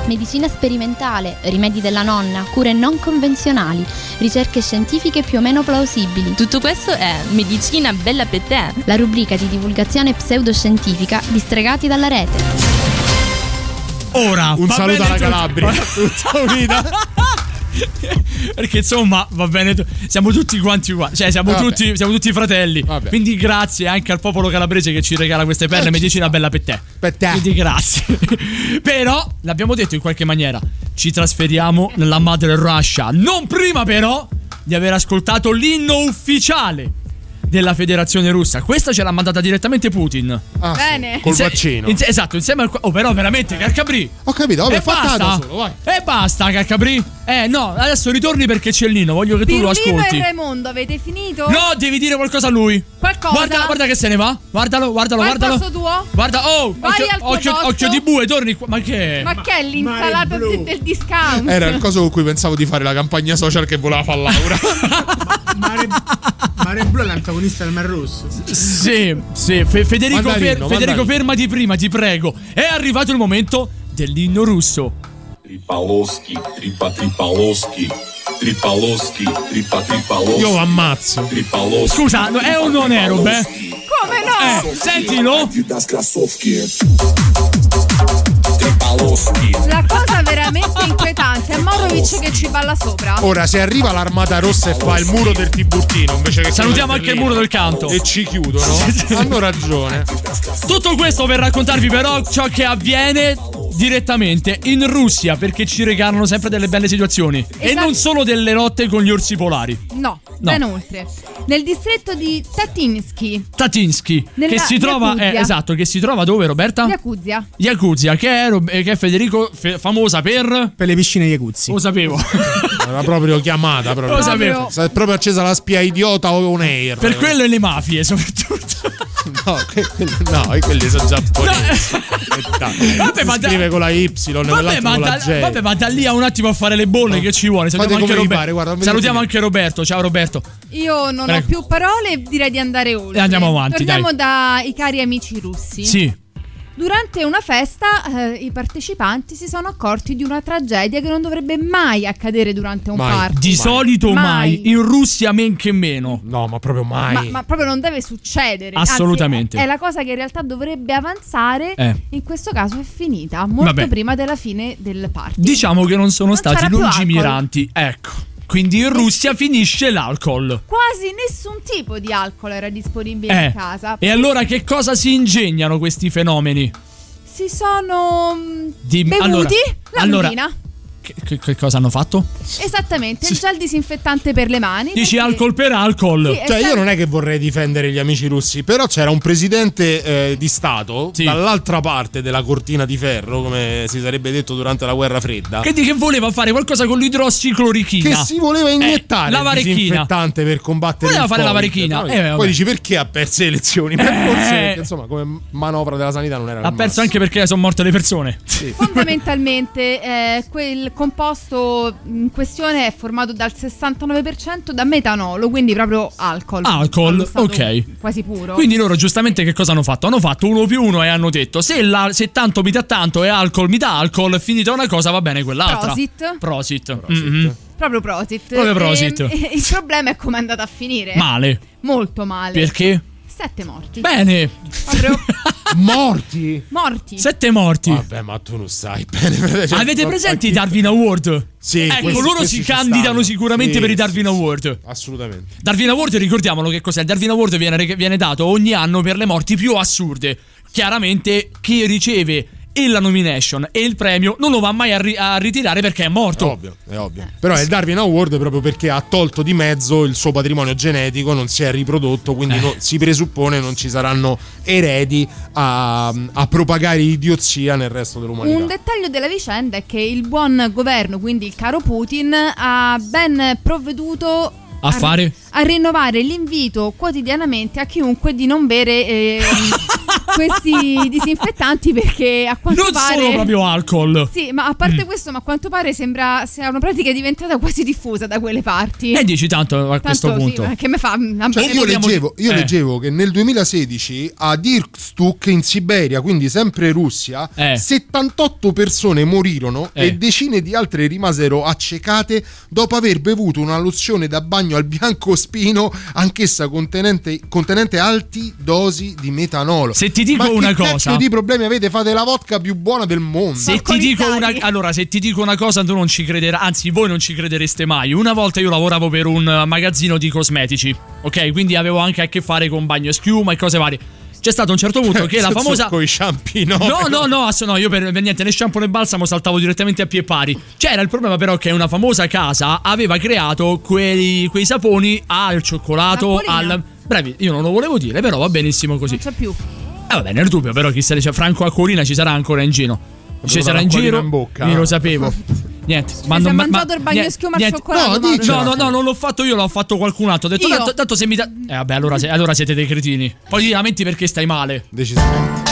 Medicina sperimentale, rimedi della nonna, cure non convenzionali, ricerche scientifiche più o meno plausibili. Tutto questo è Medicina Bella per te. La rubrica di divulgazione pseudoscientifica distregati dalla rete. Ora, Un saluto alla. Calabria. Tutta unita. Perché insomma, va bene, siamo tutti quanti uguali, cioè siamo, tutti, siamo tutti fratelli. Vabbè. Quindi grazie anche al popolo calabrese che ci regala queste perle, Eh, ci medicina sta. bella per te. Per te. Quindi grazie. però, l'abbiamo detto in qualche maniera, ci trasferiamo nella Mother Russia. Non prima però di aver ascoltato l'inno ufficiale della federazione russa. Questa ce l'ha mandata direttamente Putin. Ah, sì, Bene. Col Inse- vaccino. inse- esatto, insieme al... Oh, però veramente, Carcabrì. Ho capito, vabbè, e basta. solo, vai. E basta, Carcabrì. Eh, no, adesso ritorni perché c'è il Nino. Voglio che tu lo Pirlino ascolti. e Raimondo, avete finito? No, devi dire qualcosa a lui. Qualcosa? Guarda, guarda che se ne va. Guardalo, guardalo, Vai al guardalo. posto tuo? Guarda, oh, Vai occhio, al tuo occhio, posto. occhio di bue, torni qua. Ma che? Ma che è l'insalata blu. de- del discount? Era il coso con cui pensavo di fare la campagna social che voleva fare Laura. Mare, Mare Blu è l'antagonista del Mar Rosso. Sì, sì. Fe- Federico, mandarino, fer- Federico fermati prima, ti prego. È arrivato il momento dell'inno russo. Tripaloschi, tripa tripaloschi. Tripaloschi, tripa tripaloschi. Io ammazzo. Tripaloschi. Scusa, è o non è, Robè? Come no? Eh, sentilo dei baloschi. La cosa veramente inquietante è Morovic che ci balla sopra. Ora, se arriva l'armata rossa e fa il muro del Tiburtino invece che. Salutiamo anche il muro del canto. E ci chiudono. Hanno ragione. Tutto questo per raccontarvi, però, ciò che avviene direttamente in Russia perché ci regalano sempre delle belle situazioni esatto. e non solo delle lotte con gli orsi polari. No, no. ben oltre. Nel distretto di Tatinsky. Tatinsky, che si trova eh, esatto, che si trova dove Roberta? Yakuzia. Yakuzia, che è Rob- eh, che è Federico fe- famosa per Per le piscine Iacuzzi. Lo sapevo. Era proprio chiamata. Proprio. Lo sapevo. Si è proprio accesa la spia idiota o un air. per quello e le mafie soprattutto. No, que- quelli- no, e quelli sono giapponesi. E dai, Vabbè, ma da- scrive con la Y, Vabbè ma, con la da, J. vabbè, ma da lì a un attimo a fare le bolle che ci vuole. Salutiamo, anche, come vi Robe- pare, guarda, Salutiamo anche Roberto. Ciao Roberto. Io non Prego. ho più parole direi di andare oltre. E andiamo avanti, Torniamo dai cari amici russi. Sì. Durante una festa eh, i partecipanti si sono accorti di una tragedia che non dovrebbe mai accadere durante un party. Di solito mai. In Russia men che meno. No, ma proprio mai. Ma, ma proprio non deve succedere. Assolutamente. Anzi, è la cosa che in realtà dovrebbe avanzare. Eh. In questo caso è finita molto Vabbè. prima della fine del party. Diciamo che non sono Non stati lungimiranti. Ecco. Quindi in Russia finisce l'alcol. Quasi nessun tipo di alcol era disponibile Eh. in casa. E allora che cosa si ingegnano questi fenomeni? Si sono mm, Di- bevuti allora- la allora-. Che, che- che cosa hanno fatto? Esattamente, il gel disinfettante per le mani. Dici perché- alcol per alcol. Sì, Cioè, esatto. io non è che vorrei difendere gli amici russi, però c'era un presidente eh, di Stato dall'altra parte della cortina di ferro, come si sarebbe detto durante la guerra fredda. Che, di- che voleva fare qualcosa con l'idrossiclorichina. Che si voleva iniettare Eh, la il varechina. disinfettante per combattere Voleva il fare la Covid. varechina. Poi, Eh, poi dici perché ha perso le elezioni? Per Eh. forse perché, insomma, come manovra della sanità non era Ha il perso anche perché sono morte le persone. Fondamentalmente eh, quel composto in questione è formato dal 69% da metanolo, quindi proprio alcol. Alcol, Allo stato ok. Quasi puro. Quindi loro giustamente che cosa hanno fatto? Hanno fatto uno più uno e hanno detto se, la- se tanto mi dà tanto e alcol mi dà alcol, finita una cosa va bene quell'altra. Prosit. Prosit. Mhm. Proprio prosit. Proprio prosit. E- il problema è come è andata a finire. Male. Molto male. Perché? Sette morti. Bene. Morti? Morti. Sette morti. Vabbè, ma tu non sai bene. cioè, Avete presenti i Darwin Award? Sì, Ecco, questi- loro questi si candidano sicuramente Sì, per i sì, Darwin Award. Assolutamente. Darwin Award, ricordiamolo che cos'è? Il Darwin Award viene, viene dato ogni anno per le morti più assurde. Chiaramente chi riceve e la nomination e il premio non lo va mai a, ri- a ritirare perché è morto. È ovvio, è ovvio. Però è il Darwin Award proprio perché ha tolto di mezzo il suo patrimonio genetico, non si è riprodotto, quindi Eh. no- si presuppone non ci saranno eredi a, a propagare idiozia nel resto dell'umanità. Un dettaglio della vicenda è che il buon governo, quindi il caro Putin, ha ben provveduto A fare? a rinnovare l'invito quotidianamente a chiunque di non bere ehm, questi disinfettanti perché a quanto Non pare solo proprio alcol. Sì, ma a parte Mm. questo, ma a quanto pare sembra sia una pratica diventata quasi diffusa da quelle parti. E dici tanto a questo Tanto, sì, punto. ma che me fa Cioè, io leggevo, io Eh. leggevo che nel 2016 ad Irkutsk in Siberia, quindi sempre Russia, 78 persone morirono Eh. e decine di altre rimasero accecate dopo aver bevuto una lozione da bagno al biancospino, anch'essa contenente, contenente alti dosi di metanolo. Se ti dico Ma una che cosa- di problemi avete? Fate la vodka più buona del mondo. Se ti dico una, allora, se ti dico una cosa, tu non ci crederai. Anzi, voi non ci credereste mai. Una volta io lavoravo per un eh, magazzino di cosmetici. Ok, quindi avevo anche a che fare con bagno e schiuma e cose varie. C'è stato un certo punto che la famosa. Con i shampoo, No, no, no, ass- no, io per, per niente, né shampoo né balsamo saltavo direttamente a pie pari. C'era il problema però che una famosa casa aveva creato quei, quei saponi al cioccolato, al... Bravi, io non lo volevo dire, però va benissimo così. Non c'è più. Eh, vabbè, nel dubbio, però chi se ne c'è Franco Acquolina ci sarà ancora in giro. Ci sarà in giro. in bocca. Io lo sapevo. Niente, si è mangiato il bagno niente, schiuma al niente. cioccolato, No, no, no, no, non l'ho fatto io, l'ho fatto qualcun altro. Ho detto, tanto, tanto se mi dà. Eh, vabbè, allora, se- allora siete dei cretini. Poi ti lamenti perché stai male. Decisamente.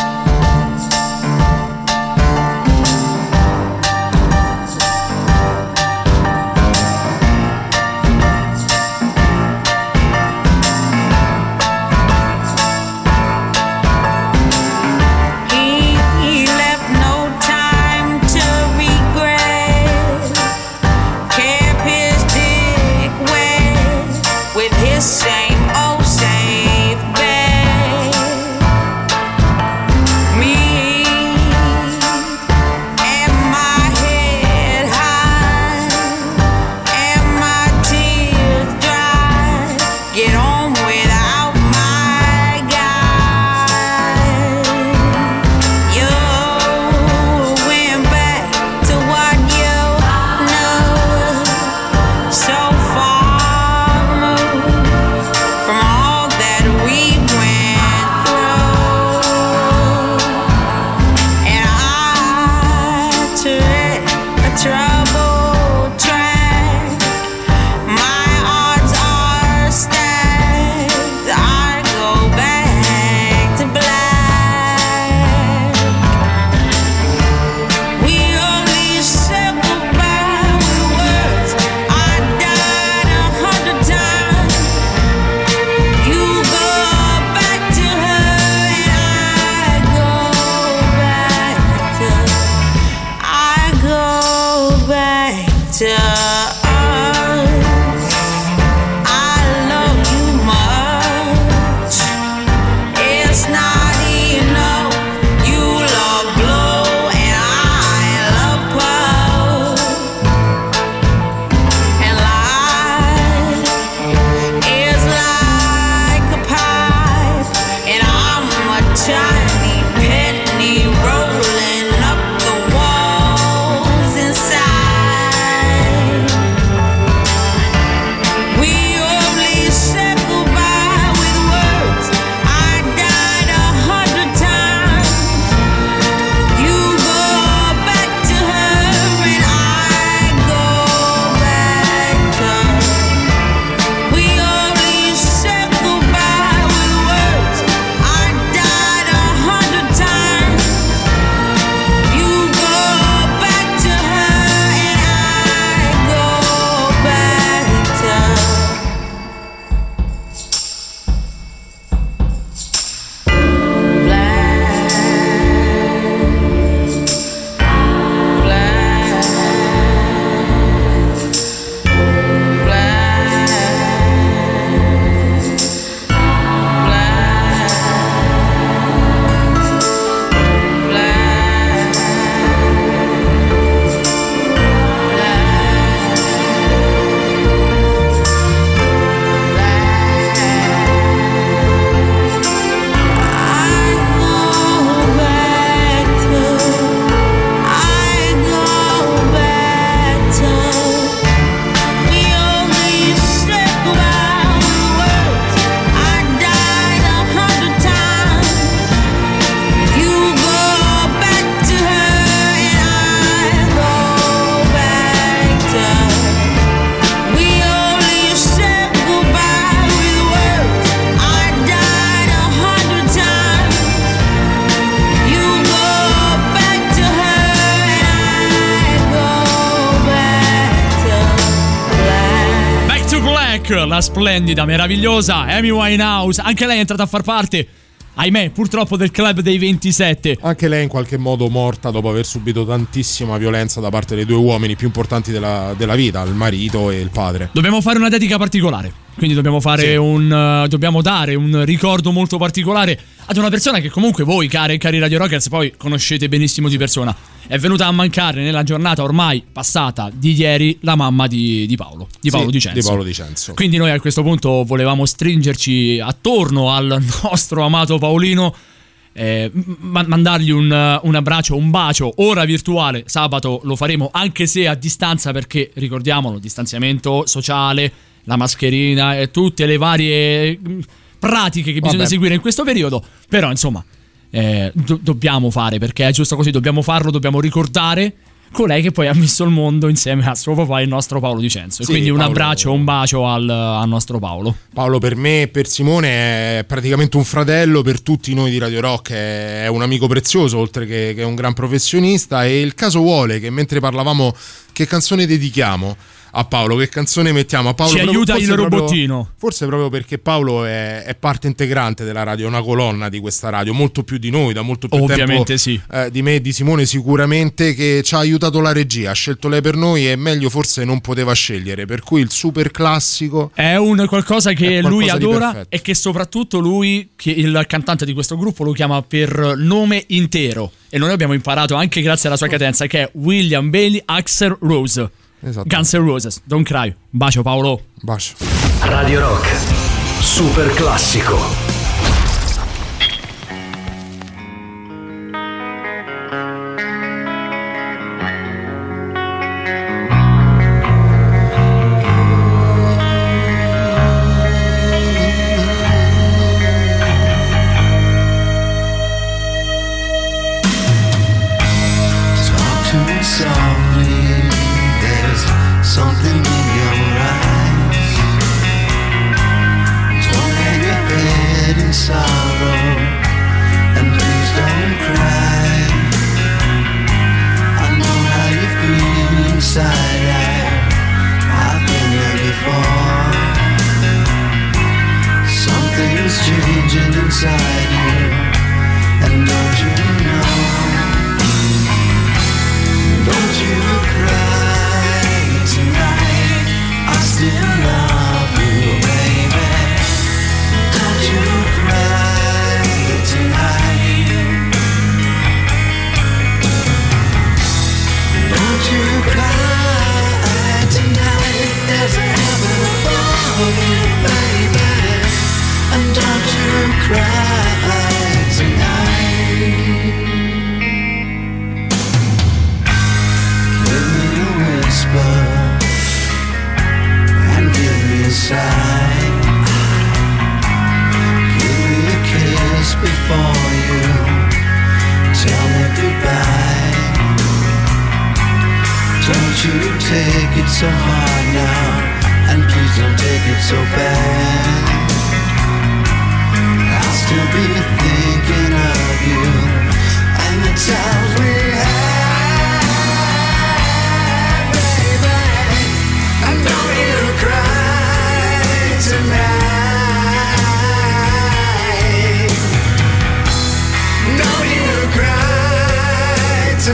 tell splendida, meravigliosa Amy Winehouse. Anche lei è entrata a far parte, ahimè, purtroppo del club dei 27. Anche lei in qualche modo morta dopo aver subito tantissima violenza da parte dei due uomini più importanti della, della vita, il marito e il padre. Dobbiamo fare una dedica particolare. Quindi dobbiamo fare Sì. un. uh, dobbiamo dare un ricordo molto particolare ad una persona che comunque voi, care e cari Radio Rockers, poi conoscete benissimo di persona. È venuta a mancare nella giornata ormai passata di ieri la mamma di, di Paolo, di Paolo Sì, Dicenzo. Di Paolo Dicenzo. Quindi noi a questo punto volevamo stringerci attorno al nostro amato Paolino. eh, ma- mandargli un, un abbraccio, un bacio, ora virtuale, sabato lo faremo anche se a distanza perché ricordiamolo, distanziamento sociale, la mascherina e tutte le varie mm, pratiche che bisogna Vabbè. seguire in questo periodo, però insomma eh, do- dobbiamo fare perché è giusto così, dobbiamo farlo, dobbiamo ricordare colei che poi ha messo il mondo insieme a suo papà, il nostro Paolo Dicenzo. E Sì, quindi un Paolo- abbraccio, un bacio al, al nostro Paolo. Paolo per me e per Simone è praticamente un fratello, per tutti noi di Radio Rock è è un amico prezioso oltre che, che un gran professionista e il caso vuole che mentre parlavamo che canzone dedichiamo a Paolo, che canzone mettiamo a Paolo Ci proprio- aiuta il proprio- robottino. Forse proprio perché Paolo è, è parte integrante della radio, è una colonna di questa radio, molto più di noi, da molto più Ovviamente tempo sì. eh, di me e di Simone sicuramente che ci ha aiutato la regia, ha scelto lei per noi e meglio forse non poteva scegliere, per cui il super classico È un qualcosa che lui qualcosa di adora e che soprattutto lui, che il cantante di questo gruppo, lo chiama per nome intero. E noi abbiamo imparato anche grazie alla sua cadenza che è William Bailey Axel Rose. Esatto. Guns N' Roses, Don't Cry. Bacio Paolo. Bacio. Radio Rock, super classico. Before you tell me goodbye. Don't you take it so hard now, and please don't take it so bad. I'll still be thinking of you times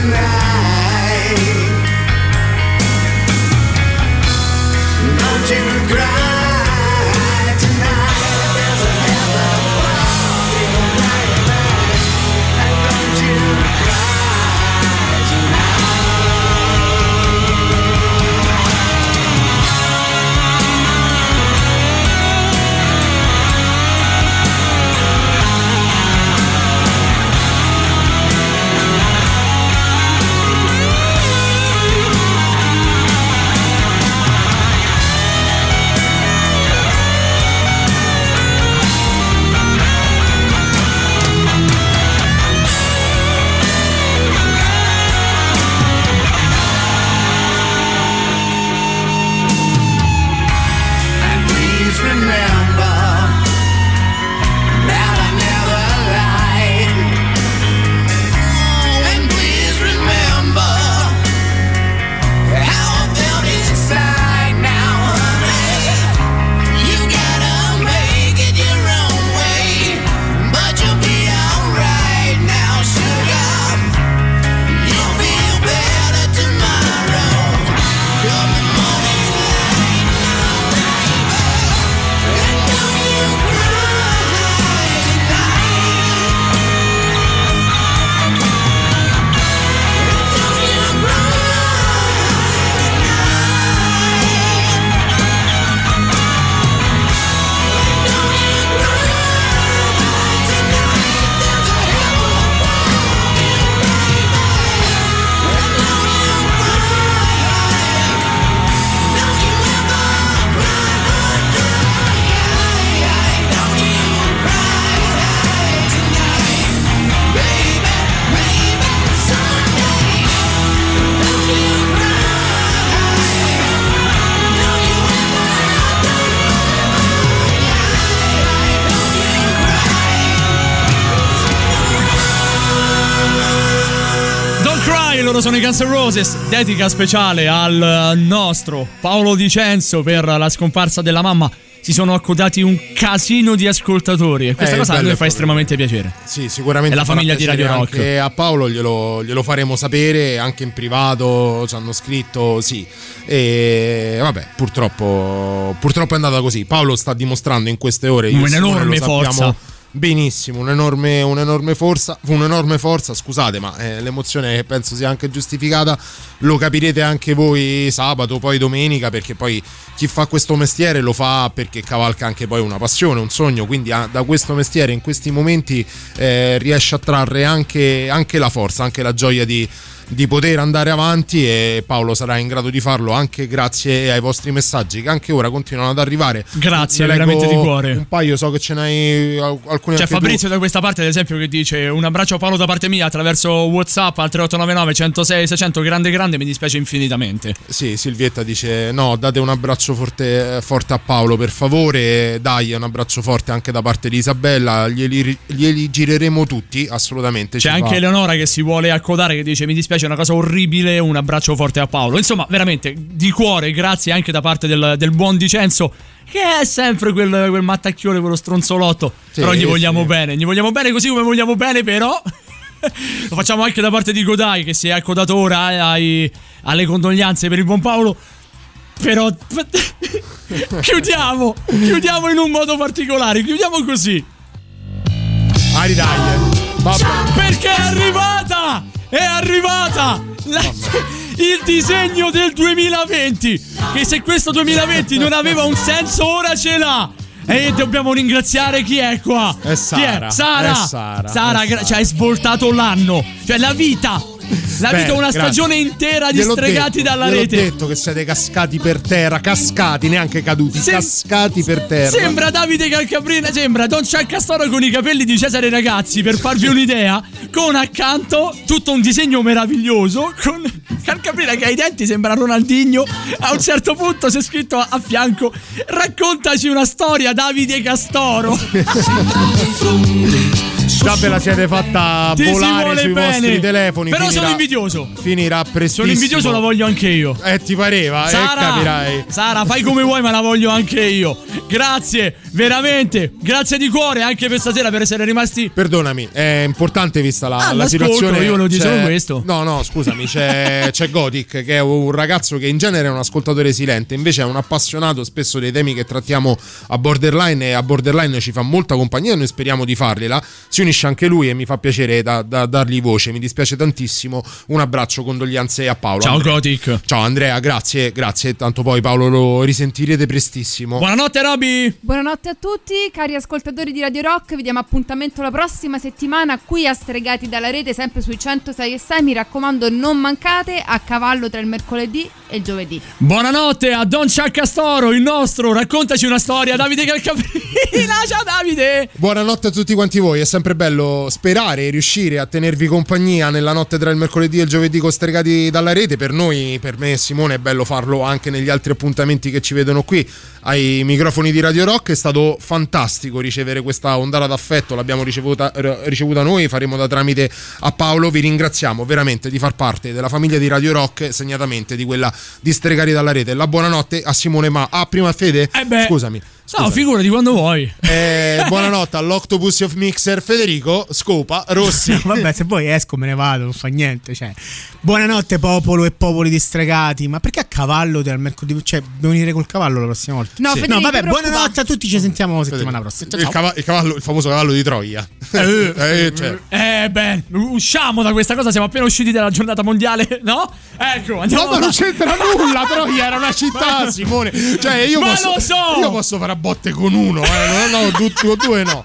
tonight. Don't you cry sono i Guns N' Roses. Dedica speciale al nostro Paolo Dicenzo per la scomparsa della mamma. Si sono accodati un casino di ascoltatori e questa Eh, cosa a noi fa estremamente piacere. Sì, sicuramente. E la famiglia di Radio Rock. Anche a Paolo glielo, glielo faremo sapere anche in privato. Ci hanno scritto sì. E vabbè, purtroppo, purtroppo è andata così. Paolo sta dimostrando in queste ore. e Un'enorme forza. Benissimo, un'enorme, un'enorme forza, un'enorme forza, scusate, ma eh, l'emozione penso sia anche giustificata. Lo capirete anche voi sabato, poi domenica, perché poi chi fa questo mestiere lo fa perché cavalca anche poi una passione, un sogno, quindi ah, da questo mestiere in questi momenti eh, riesce a trarre anche, anche la forza, anche la gioia di, di poter andare avanti e Paolo sarà in grado di farlo anche grazie ai vostri messaggi che anche ora continuano ad arrivare. Grazie, leggo veramente di cuore. Un paio, so che ce n'hai al- alcuni C'è tu. Fabrizio da questa parte, ad esempio, che dice: Un abbraccio a Paolo da parte mia attraverso WhatsApp al 3899 106 600. Grande, grande, mi dispiace infinitamente. Sì, Silvietta dice: No, date un abbraccio forte, forte a Paolo, per favore. Dai, un abbraccio forte anche da parte di Isabella. Glieli, glieli gireremo tutti, assolutamente. C'è anche fa- Eleonora che si vuole accodare, che dice: Mi dispiace, è una cosa orribile. Un abbraccio forte a Paolo. Insomma, veramente di cuore, grazie anche da parte del, del buon Dicenzo. Che è sempre quel, quel mattacchione, quello stronzolotto. Sì, però gli vogliamo sì. bene. Gli vogliamo bene così come vogliamo bene, però. Lo facciamo anche da parte di Godai, che si è accodato ora ai- alle condoglianze per il buon Paolo. Però. chiudiamo! Chiudiamo in un modo particolare. Chiudiamo così. Ari dai. Perché è arrivata! È arrivata! La- il disegno del 2020! Che se questo 2020 non aveva un senso, ora ce l'ha! E dobbiamo ringraziare chi è qua? È Sara, Chi è? Sara! è Sara, è gra- Sara. ci hai svoltato l'anno! Cioè la vita! La vita è una grazie. stagione intera di Gliel'ho stregati detto, dalla rete! detto che siete cascati per terra, cascati, neanche caduti, Sem- cascati per terra. Sembra Davide Calcabrina, sembra Don Ciaccastoro con i capelli di Cesare Ragazzi, per farvi un'idea, con accanto tutto un disegno meraviglioso, con Calcabrina che ha i denti sembra Ronaldinho, a un certo punto si è scritto a, a fianco, raccontaci una storia Davide Castoro. Già ve la siete fatta Ti volare sui bene. vostri telefoni. Però finirà- sono invidioso. Finirà prestissimo. Sono invidioso, la voglio anche io. Eh, ti pareva, eh, Sara, capirai. Sara, fai come vuoi, ma la voglio anche io. Grazie, veramente. Grazie di cuore anche per stasera per essere rimasti. Perdonami, è importante vista la, Ah, la situazione. io C'è- solo questo. No, no, scusami, c'è, c'è Gothic che è un ragazzo che in genere è un ascoltatore silente, invece è un appassionato spesso dei temi che trattiamo a Borderline e a Borderline ci fa molta compagnia e noi speriamo di fargliela. Si unisce anche lui e mi fa piacere da, da dargli voce, mi dispiace tantissimo. Un abbraccio, condoglianze a Paolo. Ciao, Andrea. Gothic. Ciao Andrea, grazie, grazie. Tanto poi Paolo lo risentirete prestissimo. Buonanotte, Roby. Buonanotte a tutti, cari ascoltatori di Radio Rock. Vi diamo appuntamento la prossima settimana qui a Stregati dalla Rete, sempre sui 106 e 6. Mi raccomando, non mancate a cavallo tra il mercoledì e il giovedì. Buonanotte a Don Ciaccastoro, il nostro. Raccontaci una storia, Davide Calcaprina. Ciao, Davide. Buonanotte a tutti quanti voi, è sempre bello sperare e riuscire a tenervi compagnia nella notte tra il mercoledì e il giovedì costregati dalla rete. Per noi, per me e Simone, è bello farlo anche negli altri appuntamenti che ci vedono qui ai microfoni di Radio Rock. È stato fantastico ricevere questa ondata d'affetto, l'abbiamo ricevuta, ricevuta noi, faremo da tramite a Paolo. Vi ringraziamo veramente di far parte della famiglia di Radio Rock, segnatamente di quella di Stregati dalla rete. La buonanotte a Simone Ma. Ah, prima Fede? Eh beh. Scusami. No, figurati quando vuoi. Eh, buonanotte all'Octopus of Mixer Federico Scopa Rossi. Vabbè, se poi esco me ne vado, non fa niente. Cioè. Buonanotte, popolo e popoli distregati. Ma perché a cavallo del mercoledì? Cioè, devo venire col cavallo la prossima volta? No, Federico, vabbè, ti preoccupa. buonanotte a tutti. Ci sentiamo settimana prossima. Ciao, Il, ciao. cava- il cavallo- il famoso cavallo di Troia. Eh, cioè. Eh, beh, usciamo da questa cosa. Siamo appena usciti dalla giornata mondiale, no? Ecco, andiamo No, ma non c'entra nulla. Troia era una città, Simone. Cioè, io Ma posso, lo so! Io posso fare a botte con uno, eh. No, no, du- tu- due no.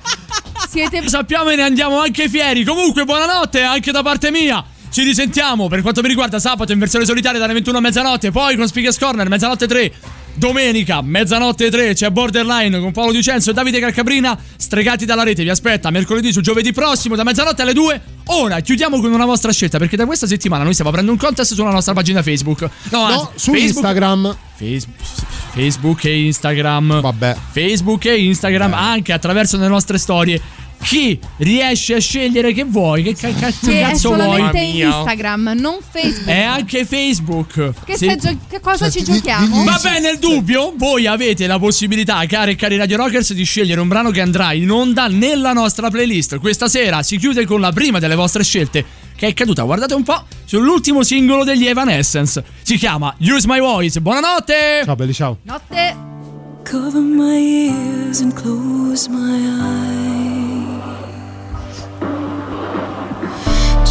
Siete Sappiamo e ne andiamo anche fieri. Comunque, buonanotte anche da parte mia. Ci risentiamo per quanto mi riguarda sabato in versione solitaria dalle 21 a mezzanotte. Poi con Speakers Corner, mezzanotte 3. Domenica, mezzanotte 3, c'è Borderline con Paolo Dicenzo e Davide Calcabrina. Stregati dalla rete, vi aspetta mercoledì su giovedì prossimo da mezzanotte alle 2. Ora chiudiamo con una vostra scelta perché da questa settimana noi stiamo aprendo un contest sulla nostra pagina Facebook. No, anzi, No, su Facebook- Instagram. Facebook, Facebook e Instagram. Vabbè. Facebook e Instagram anche attraverso le nostre storie. Chi riesce a scegliere che vuoi, che ca- ca- Che è cazzo vuoi? solamente Instagram, non Facebook. È anche Facebook. Che, Sì. gio- che cosa ci giochiamo? Vabbè, nel dubbio, voi avete la possibilità, cari e cari Radio Rockers, di scegliere un brano che andrà in onda nella nostra playlist. Questa sera si chiude con la prima delle vostre scelte, che è caduta, guardate un po', sull'ultimo singolo degli Evanescence. Si chiama Use My Voice. Buonanotte! Ciao belli, ciao. Notte. Cover my ears and close my eyes.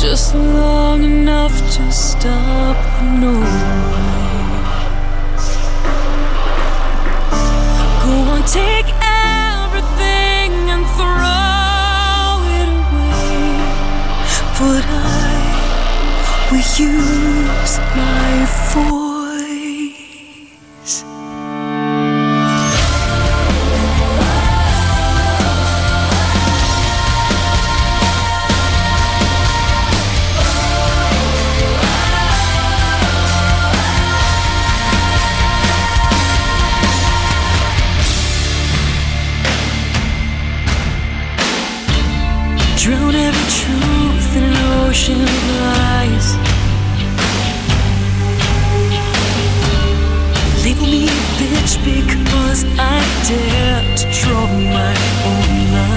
Just long enough to stop the noise. Go on, take everything and throw it away. But I will use my voice. Every truth in an ocean of lies. Label me a bitch because I dare to draw my own line.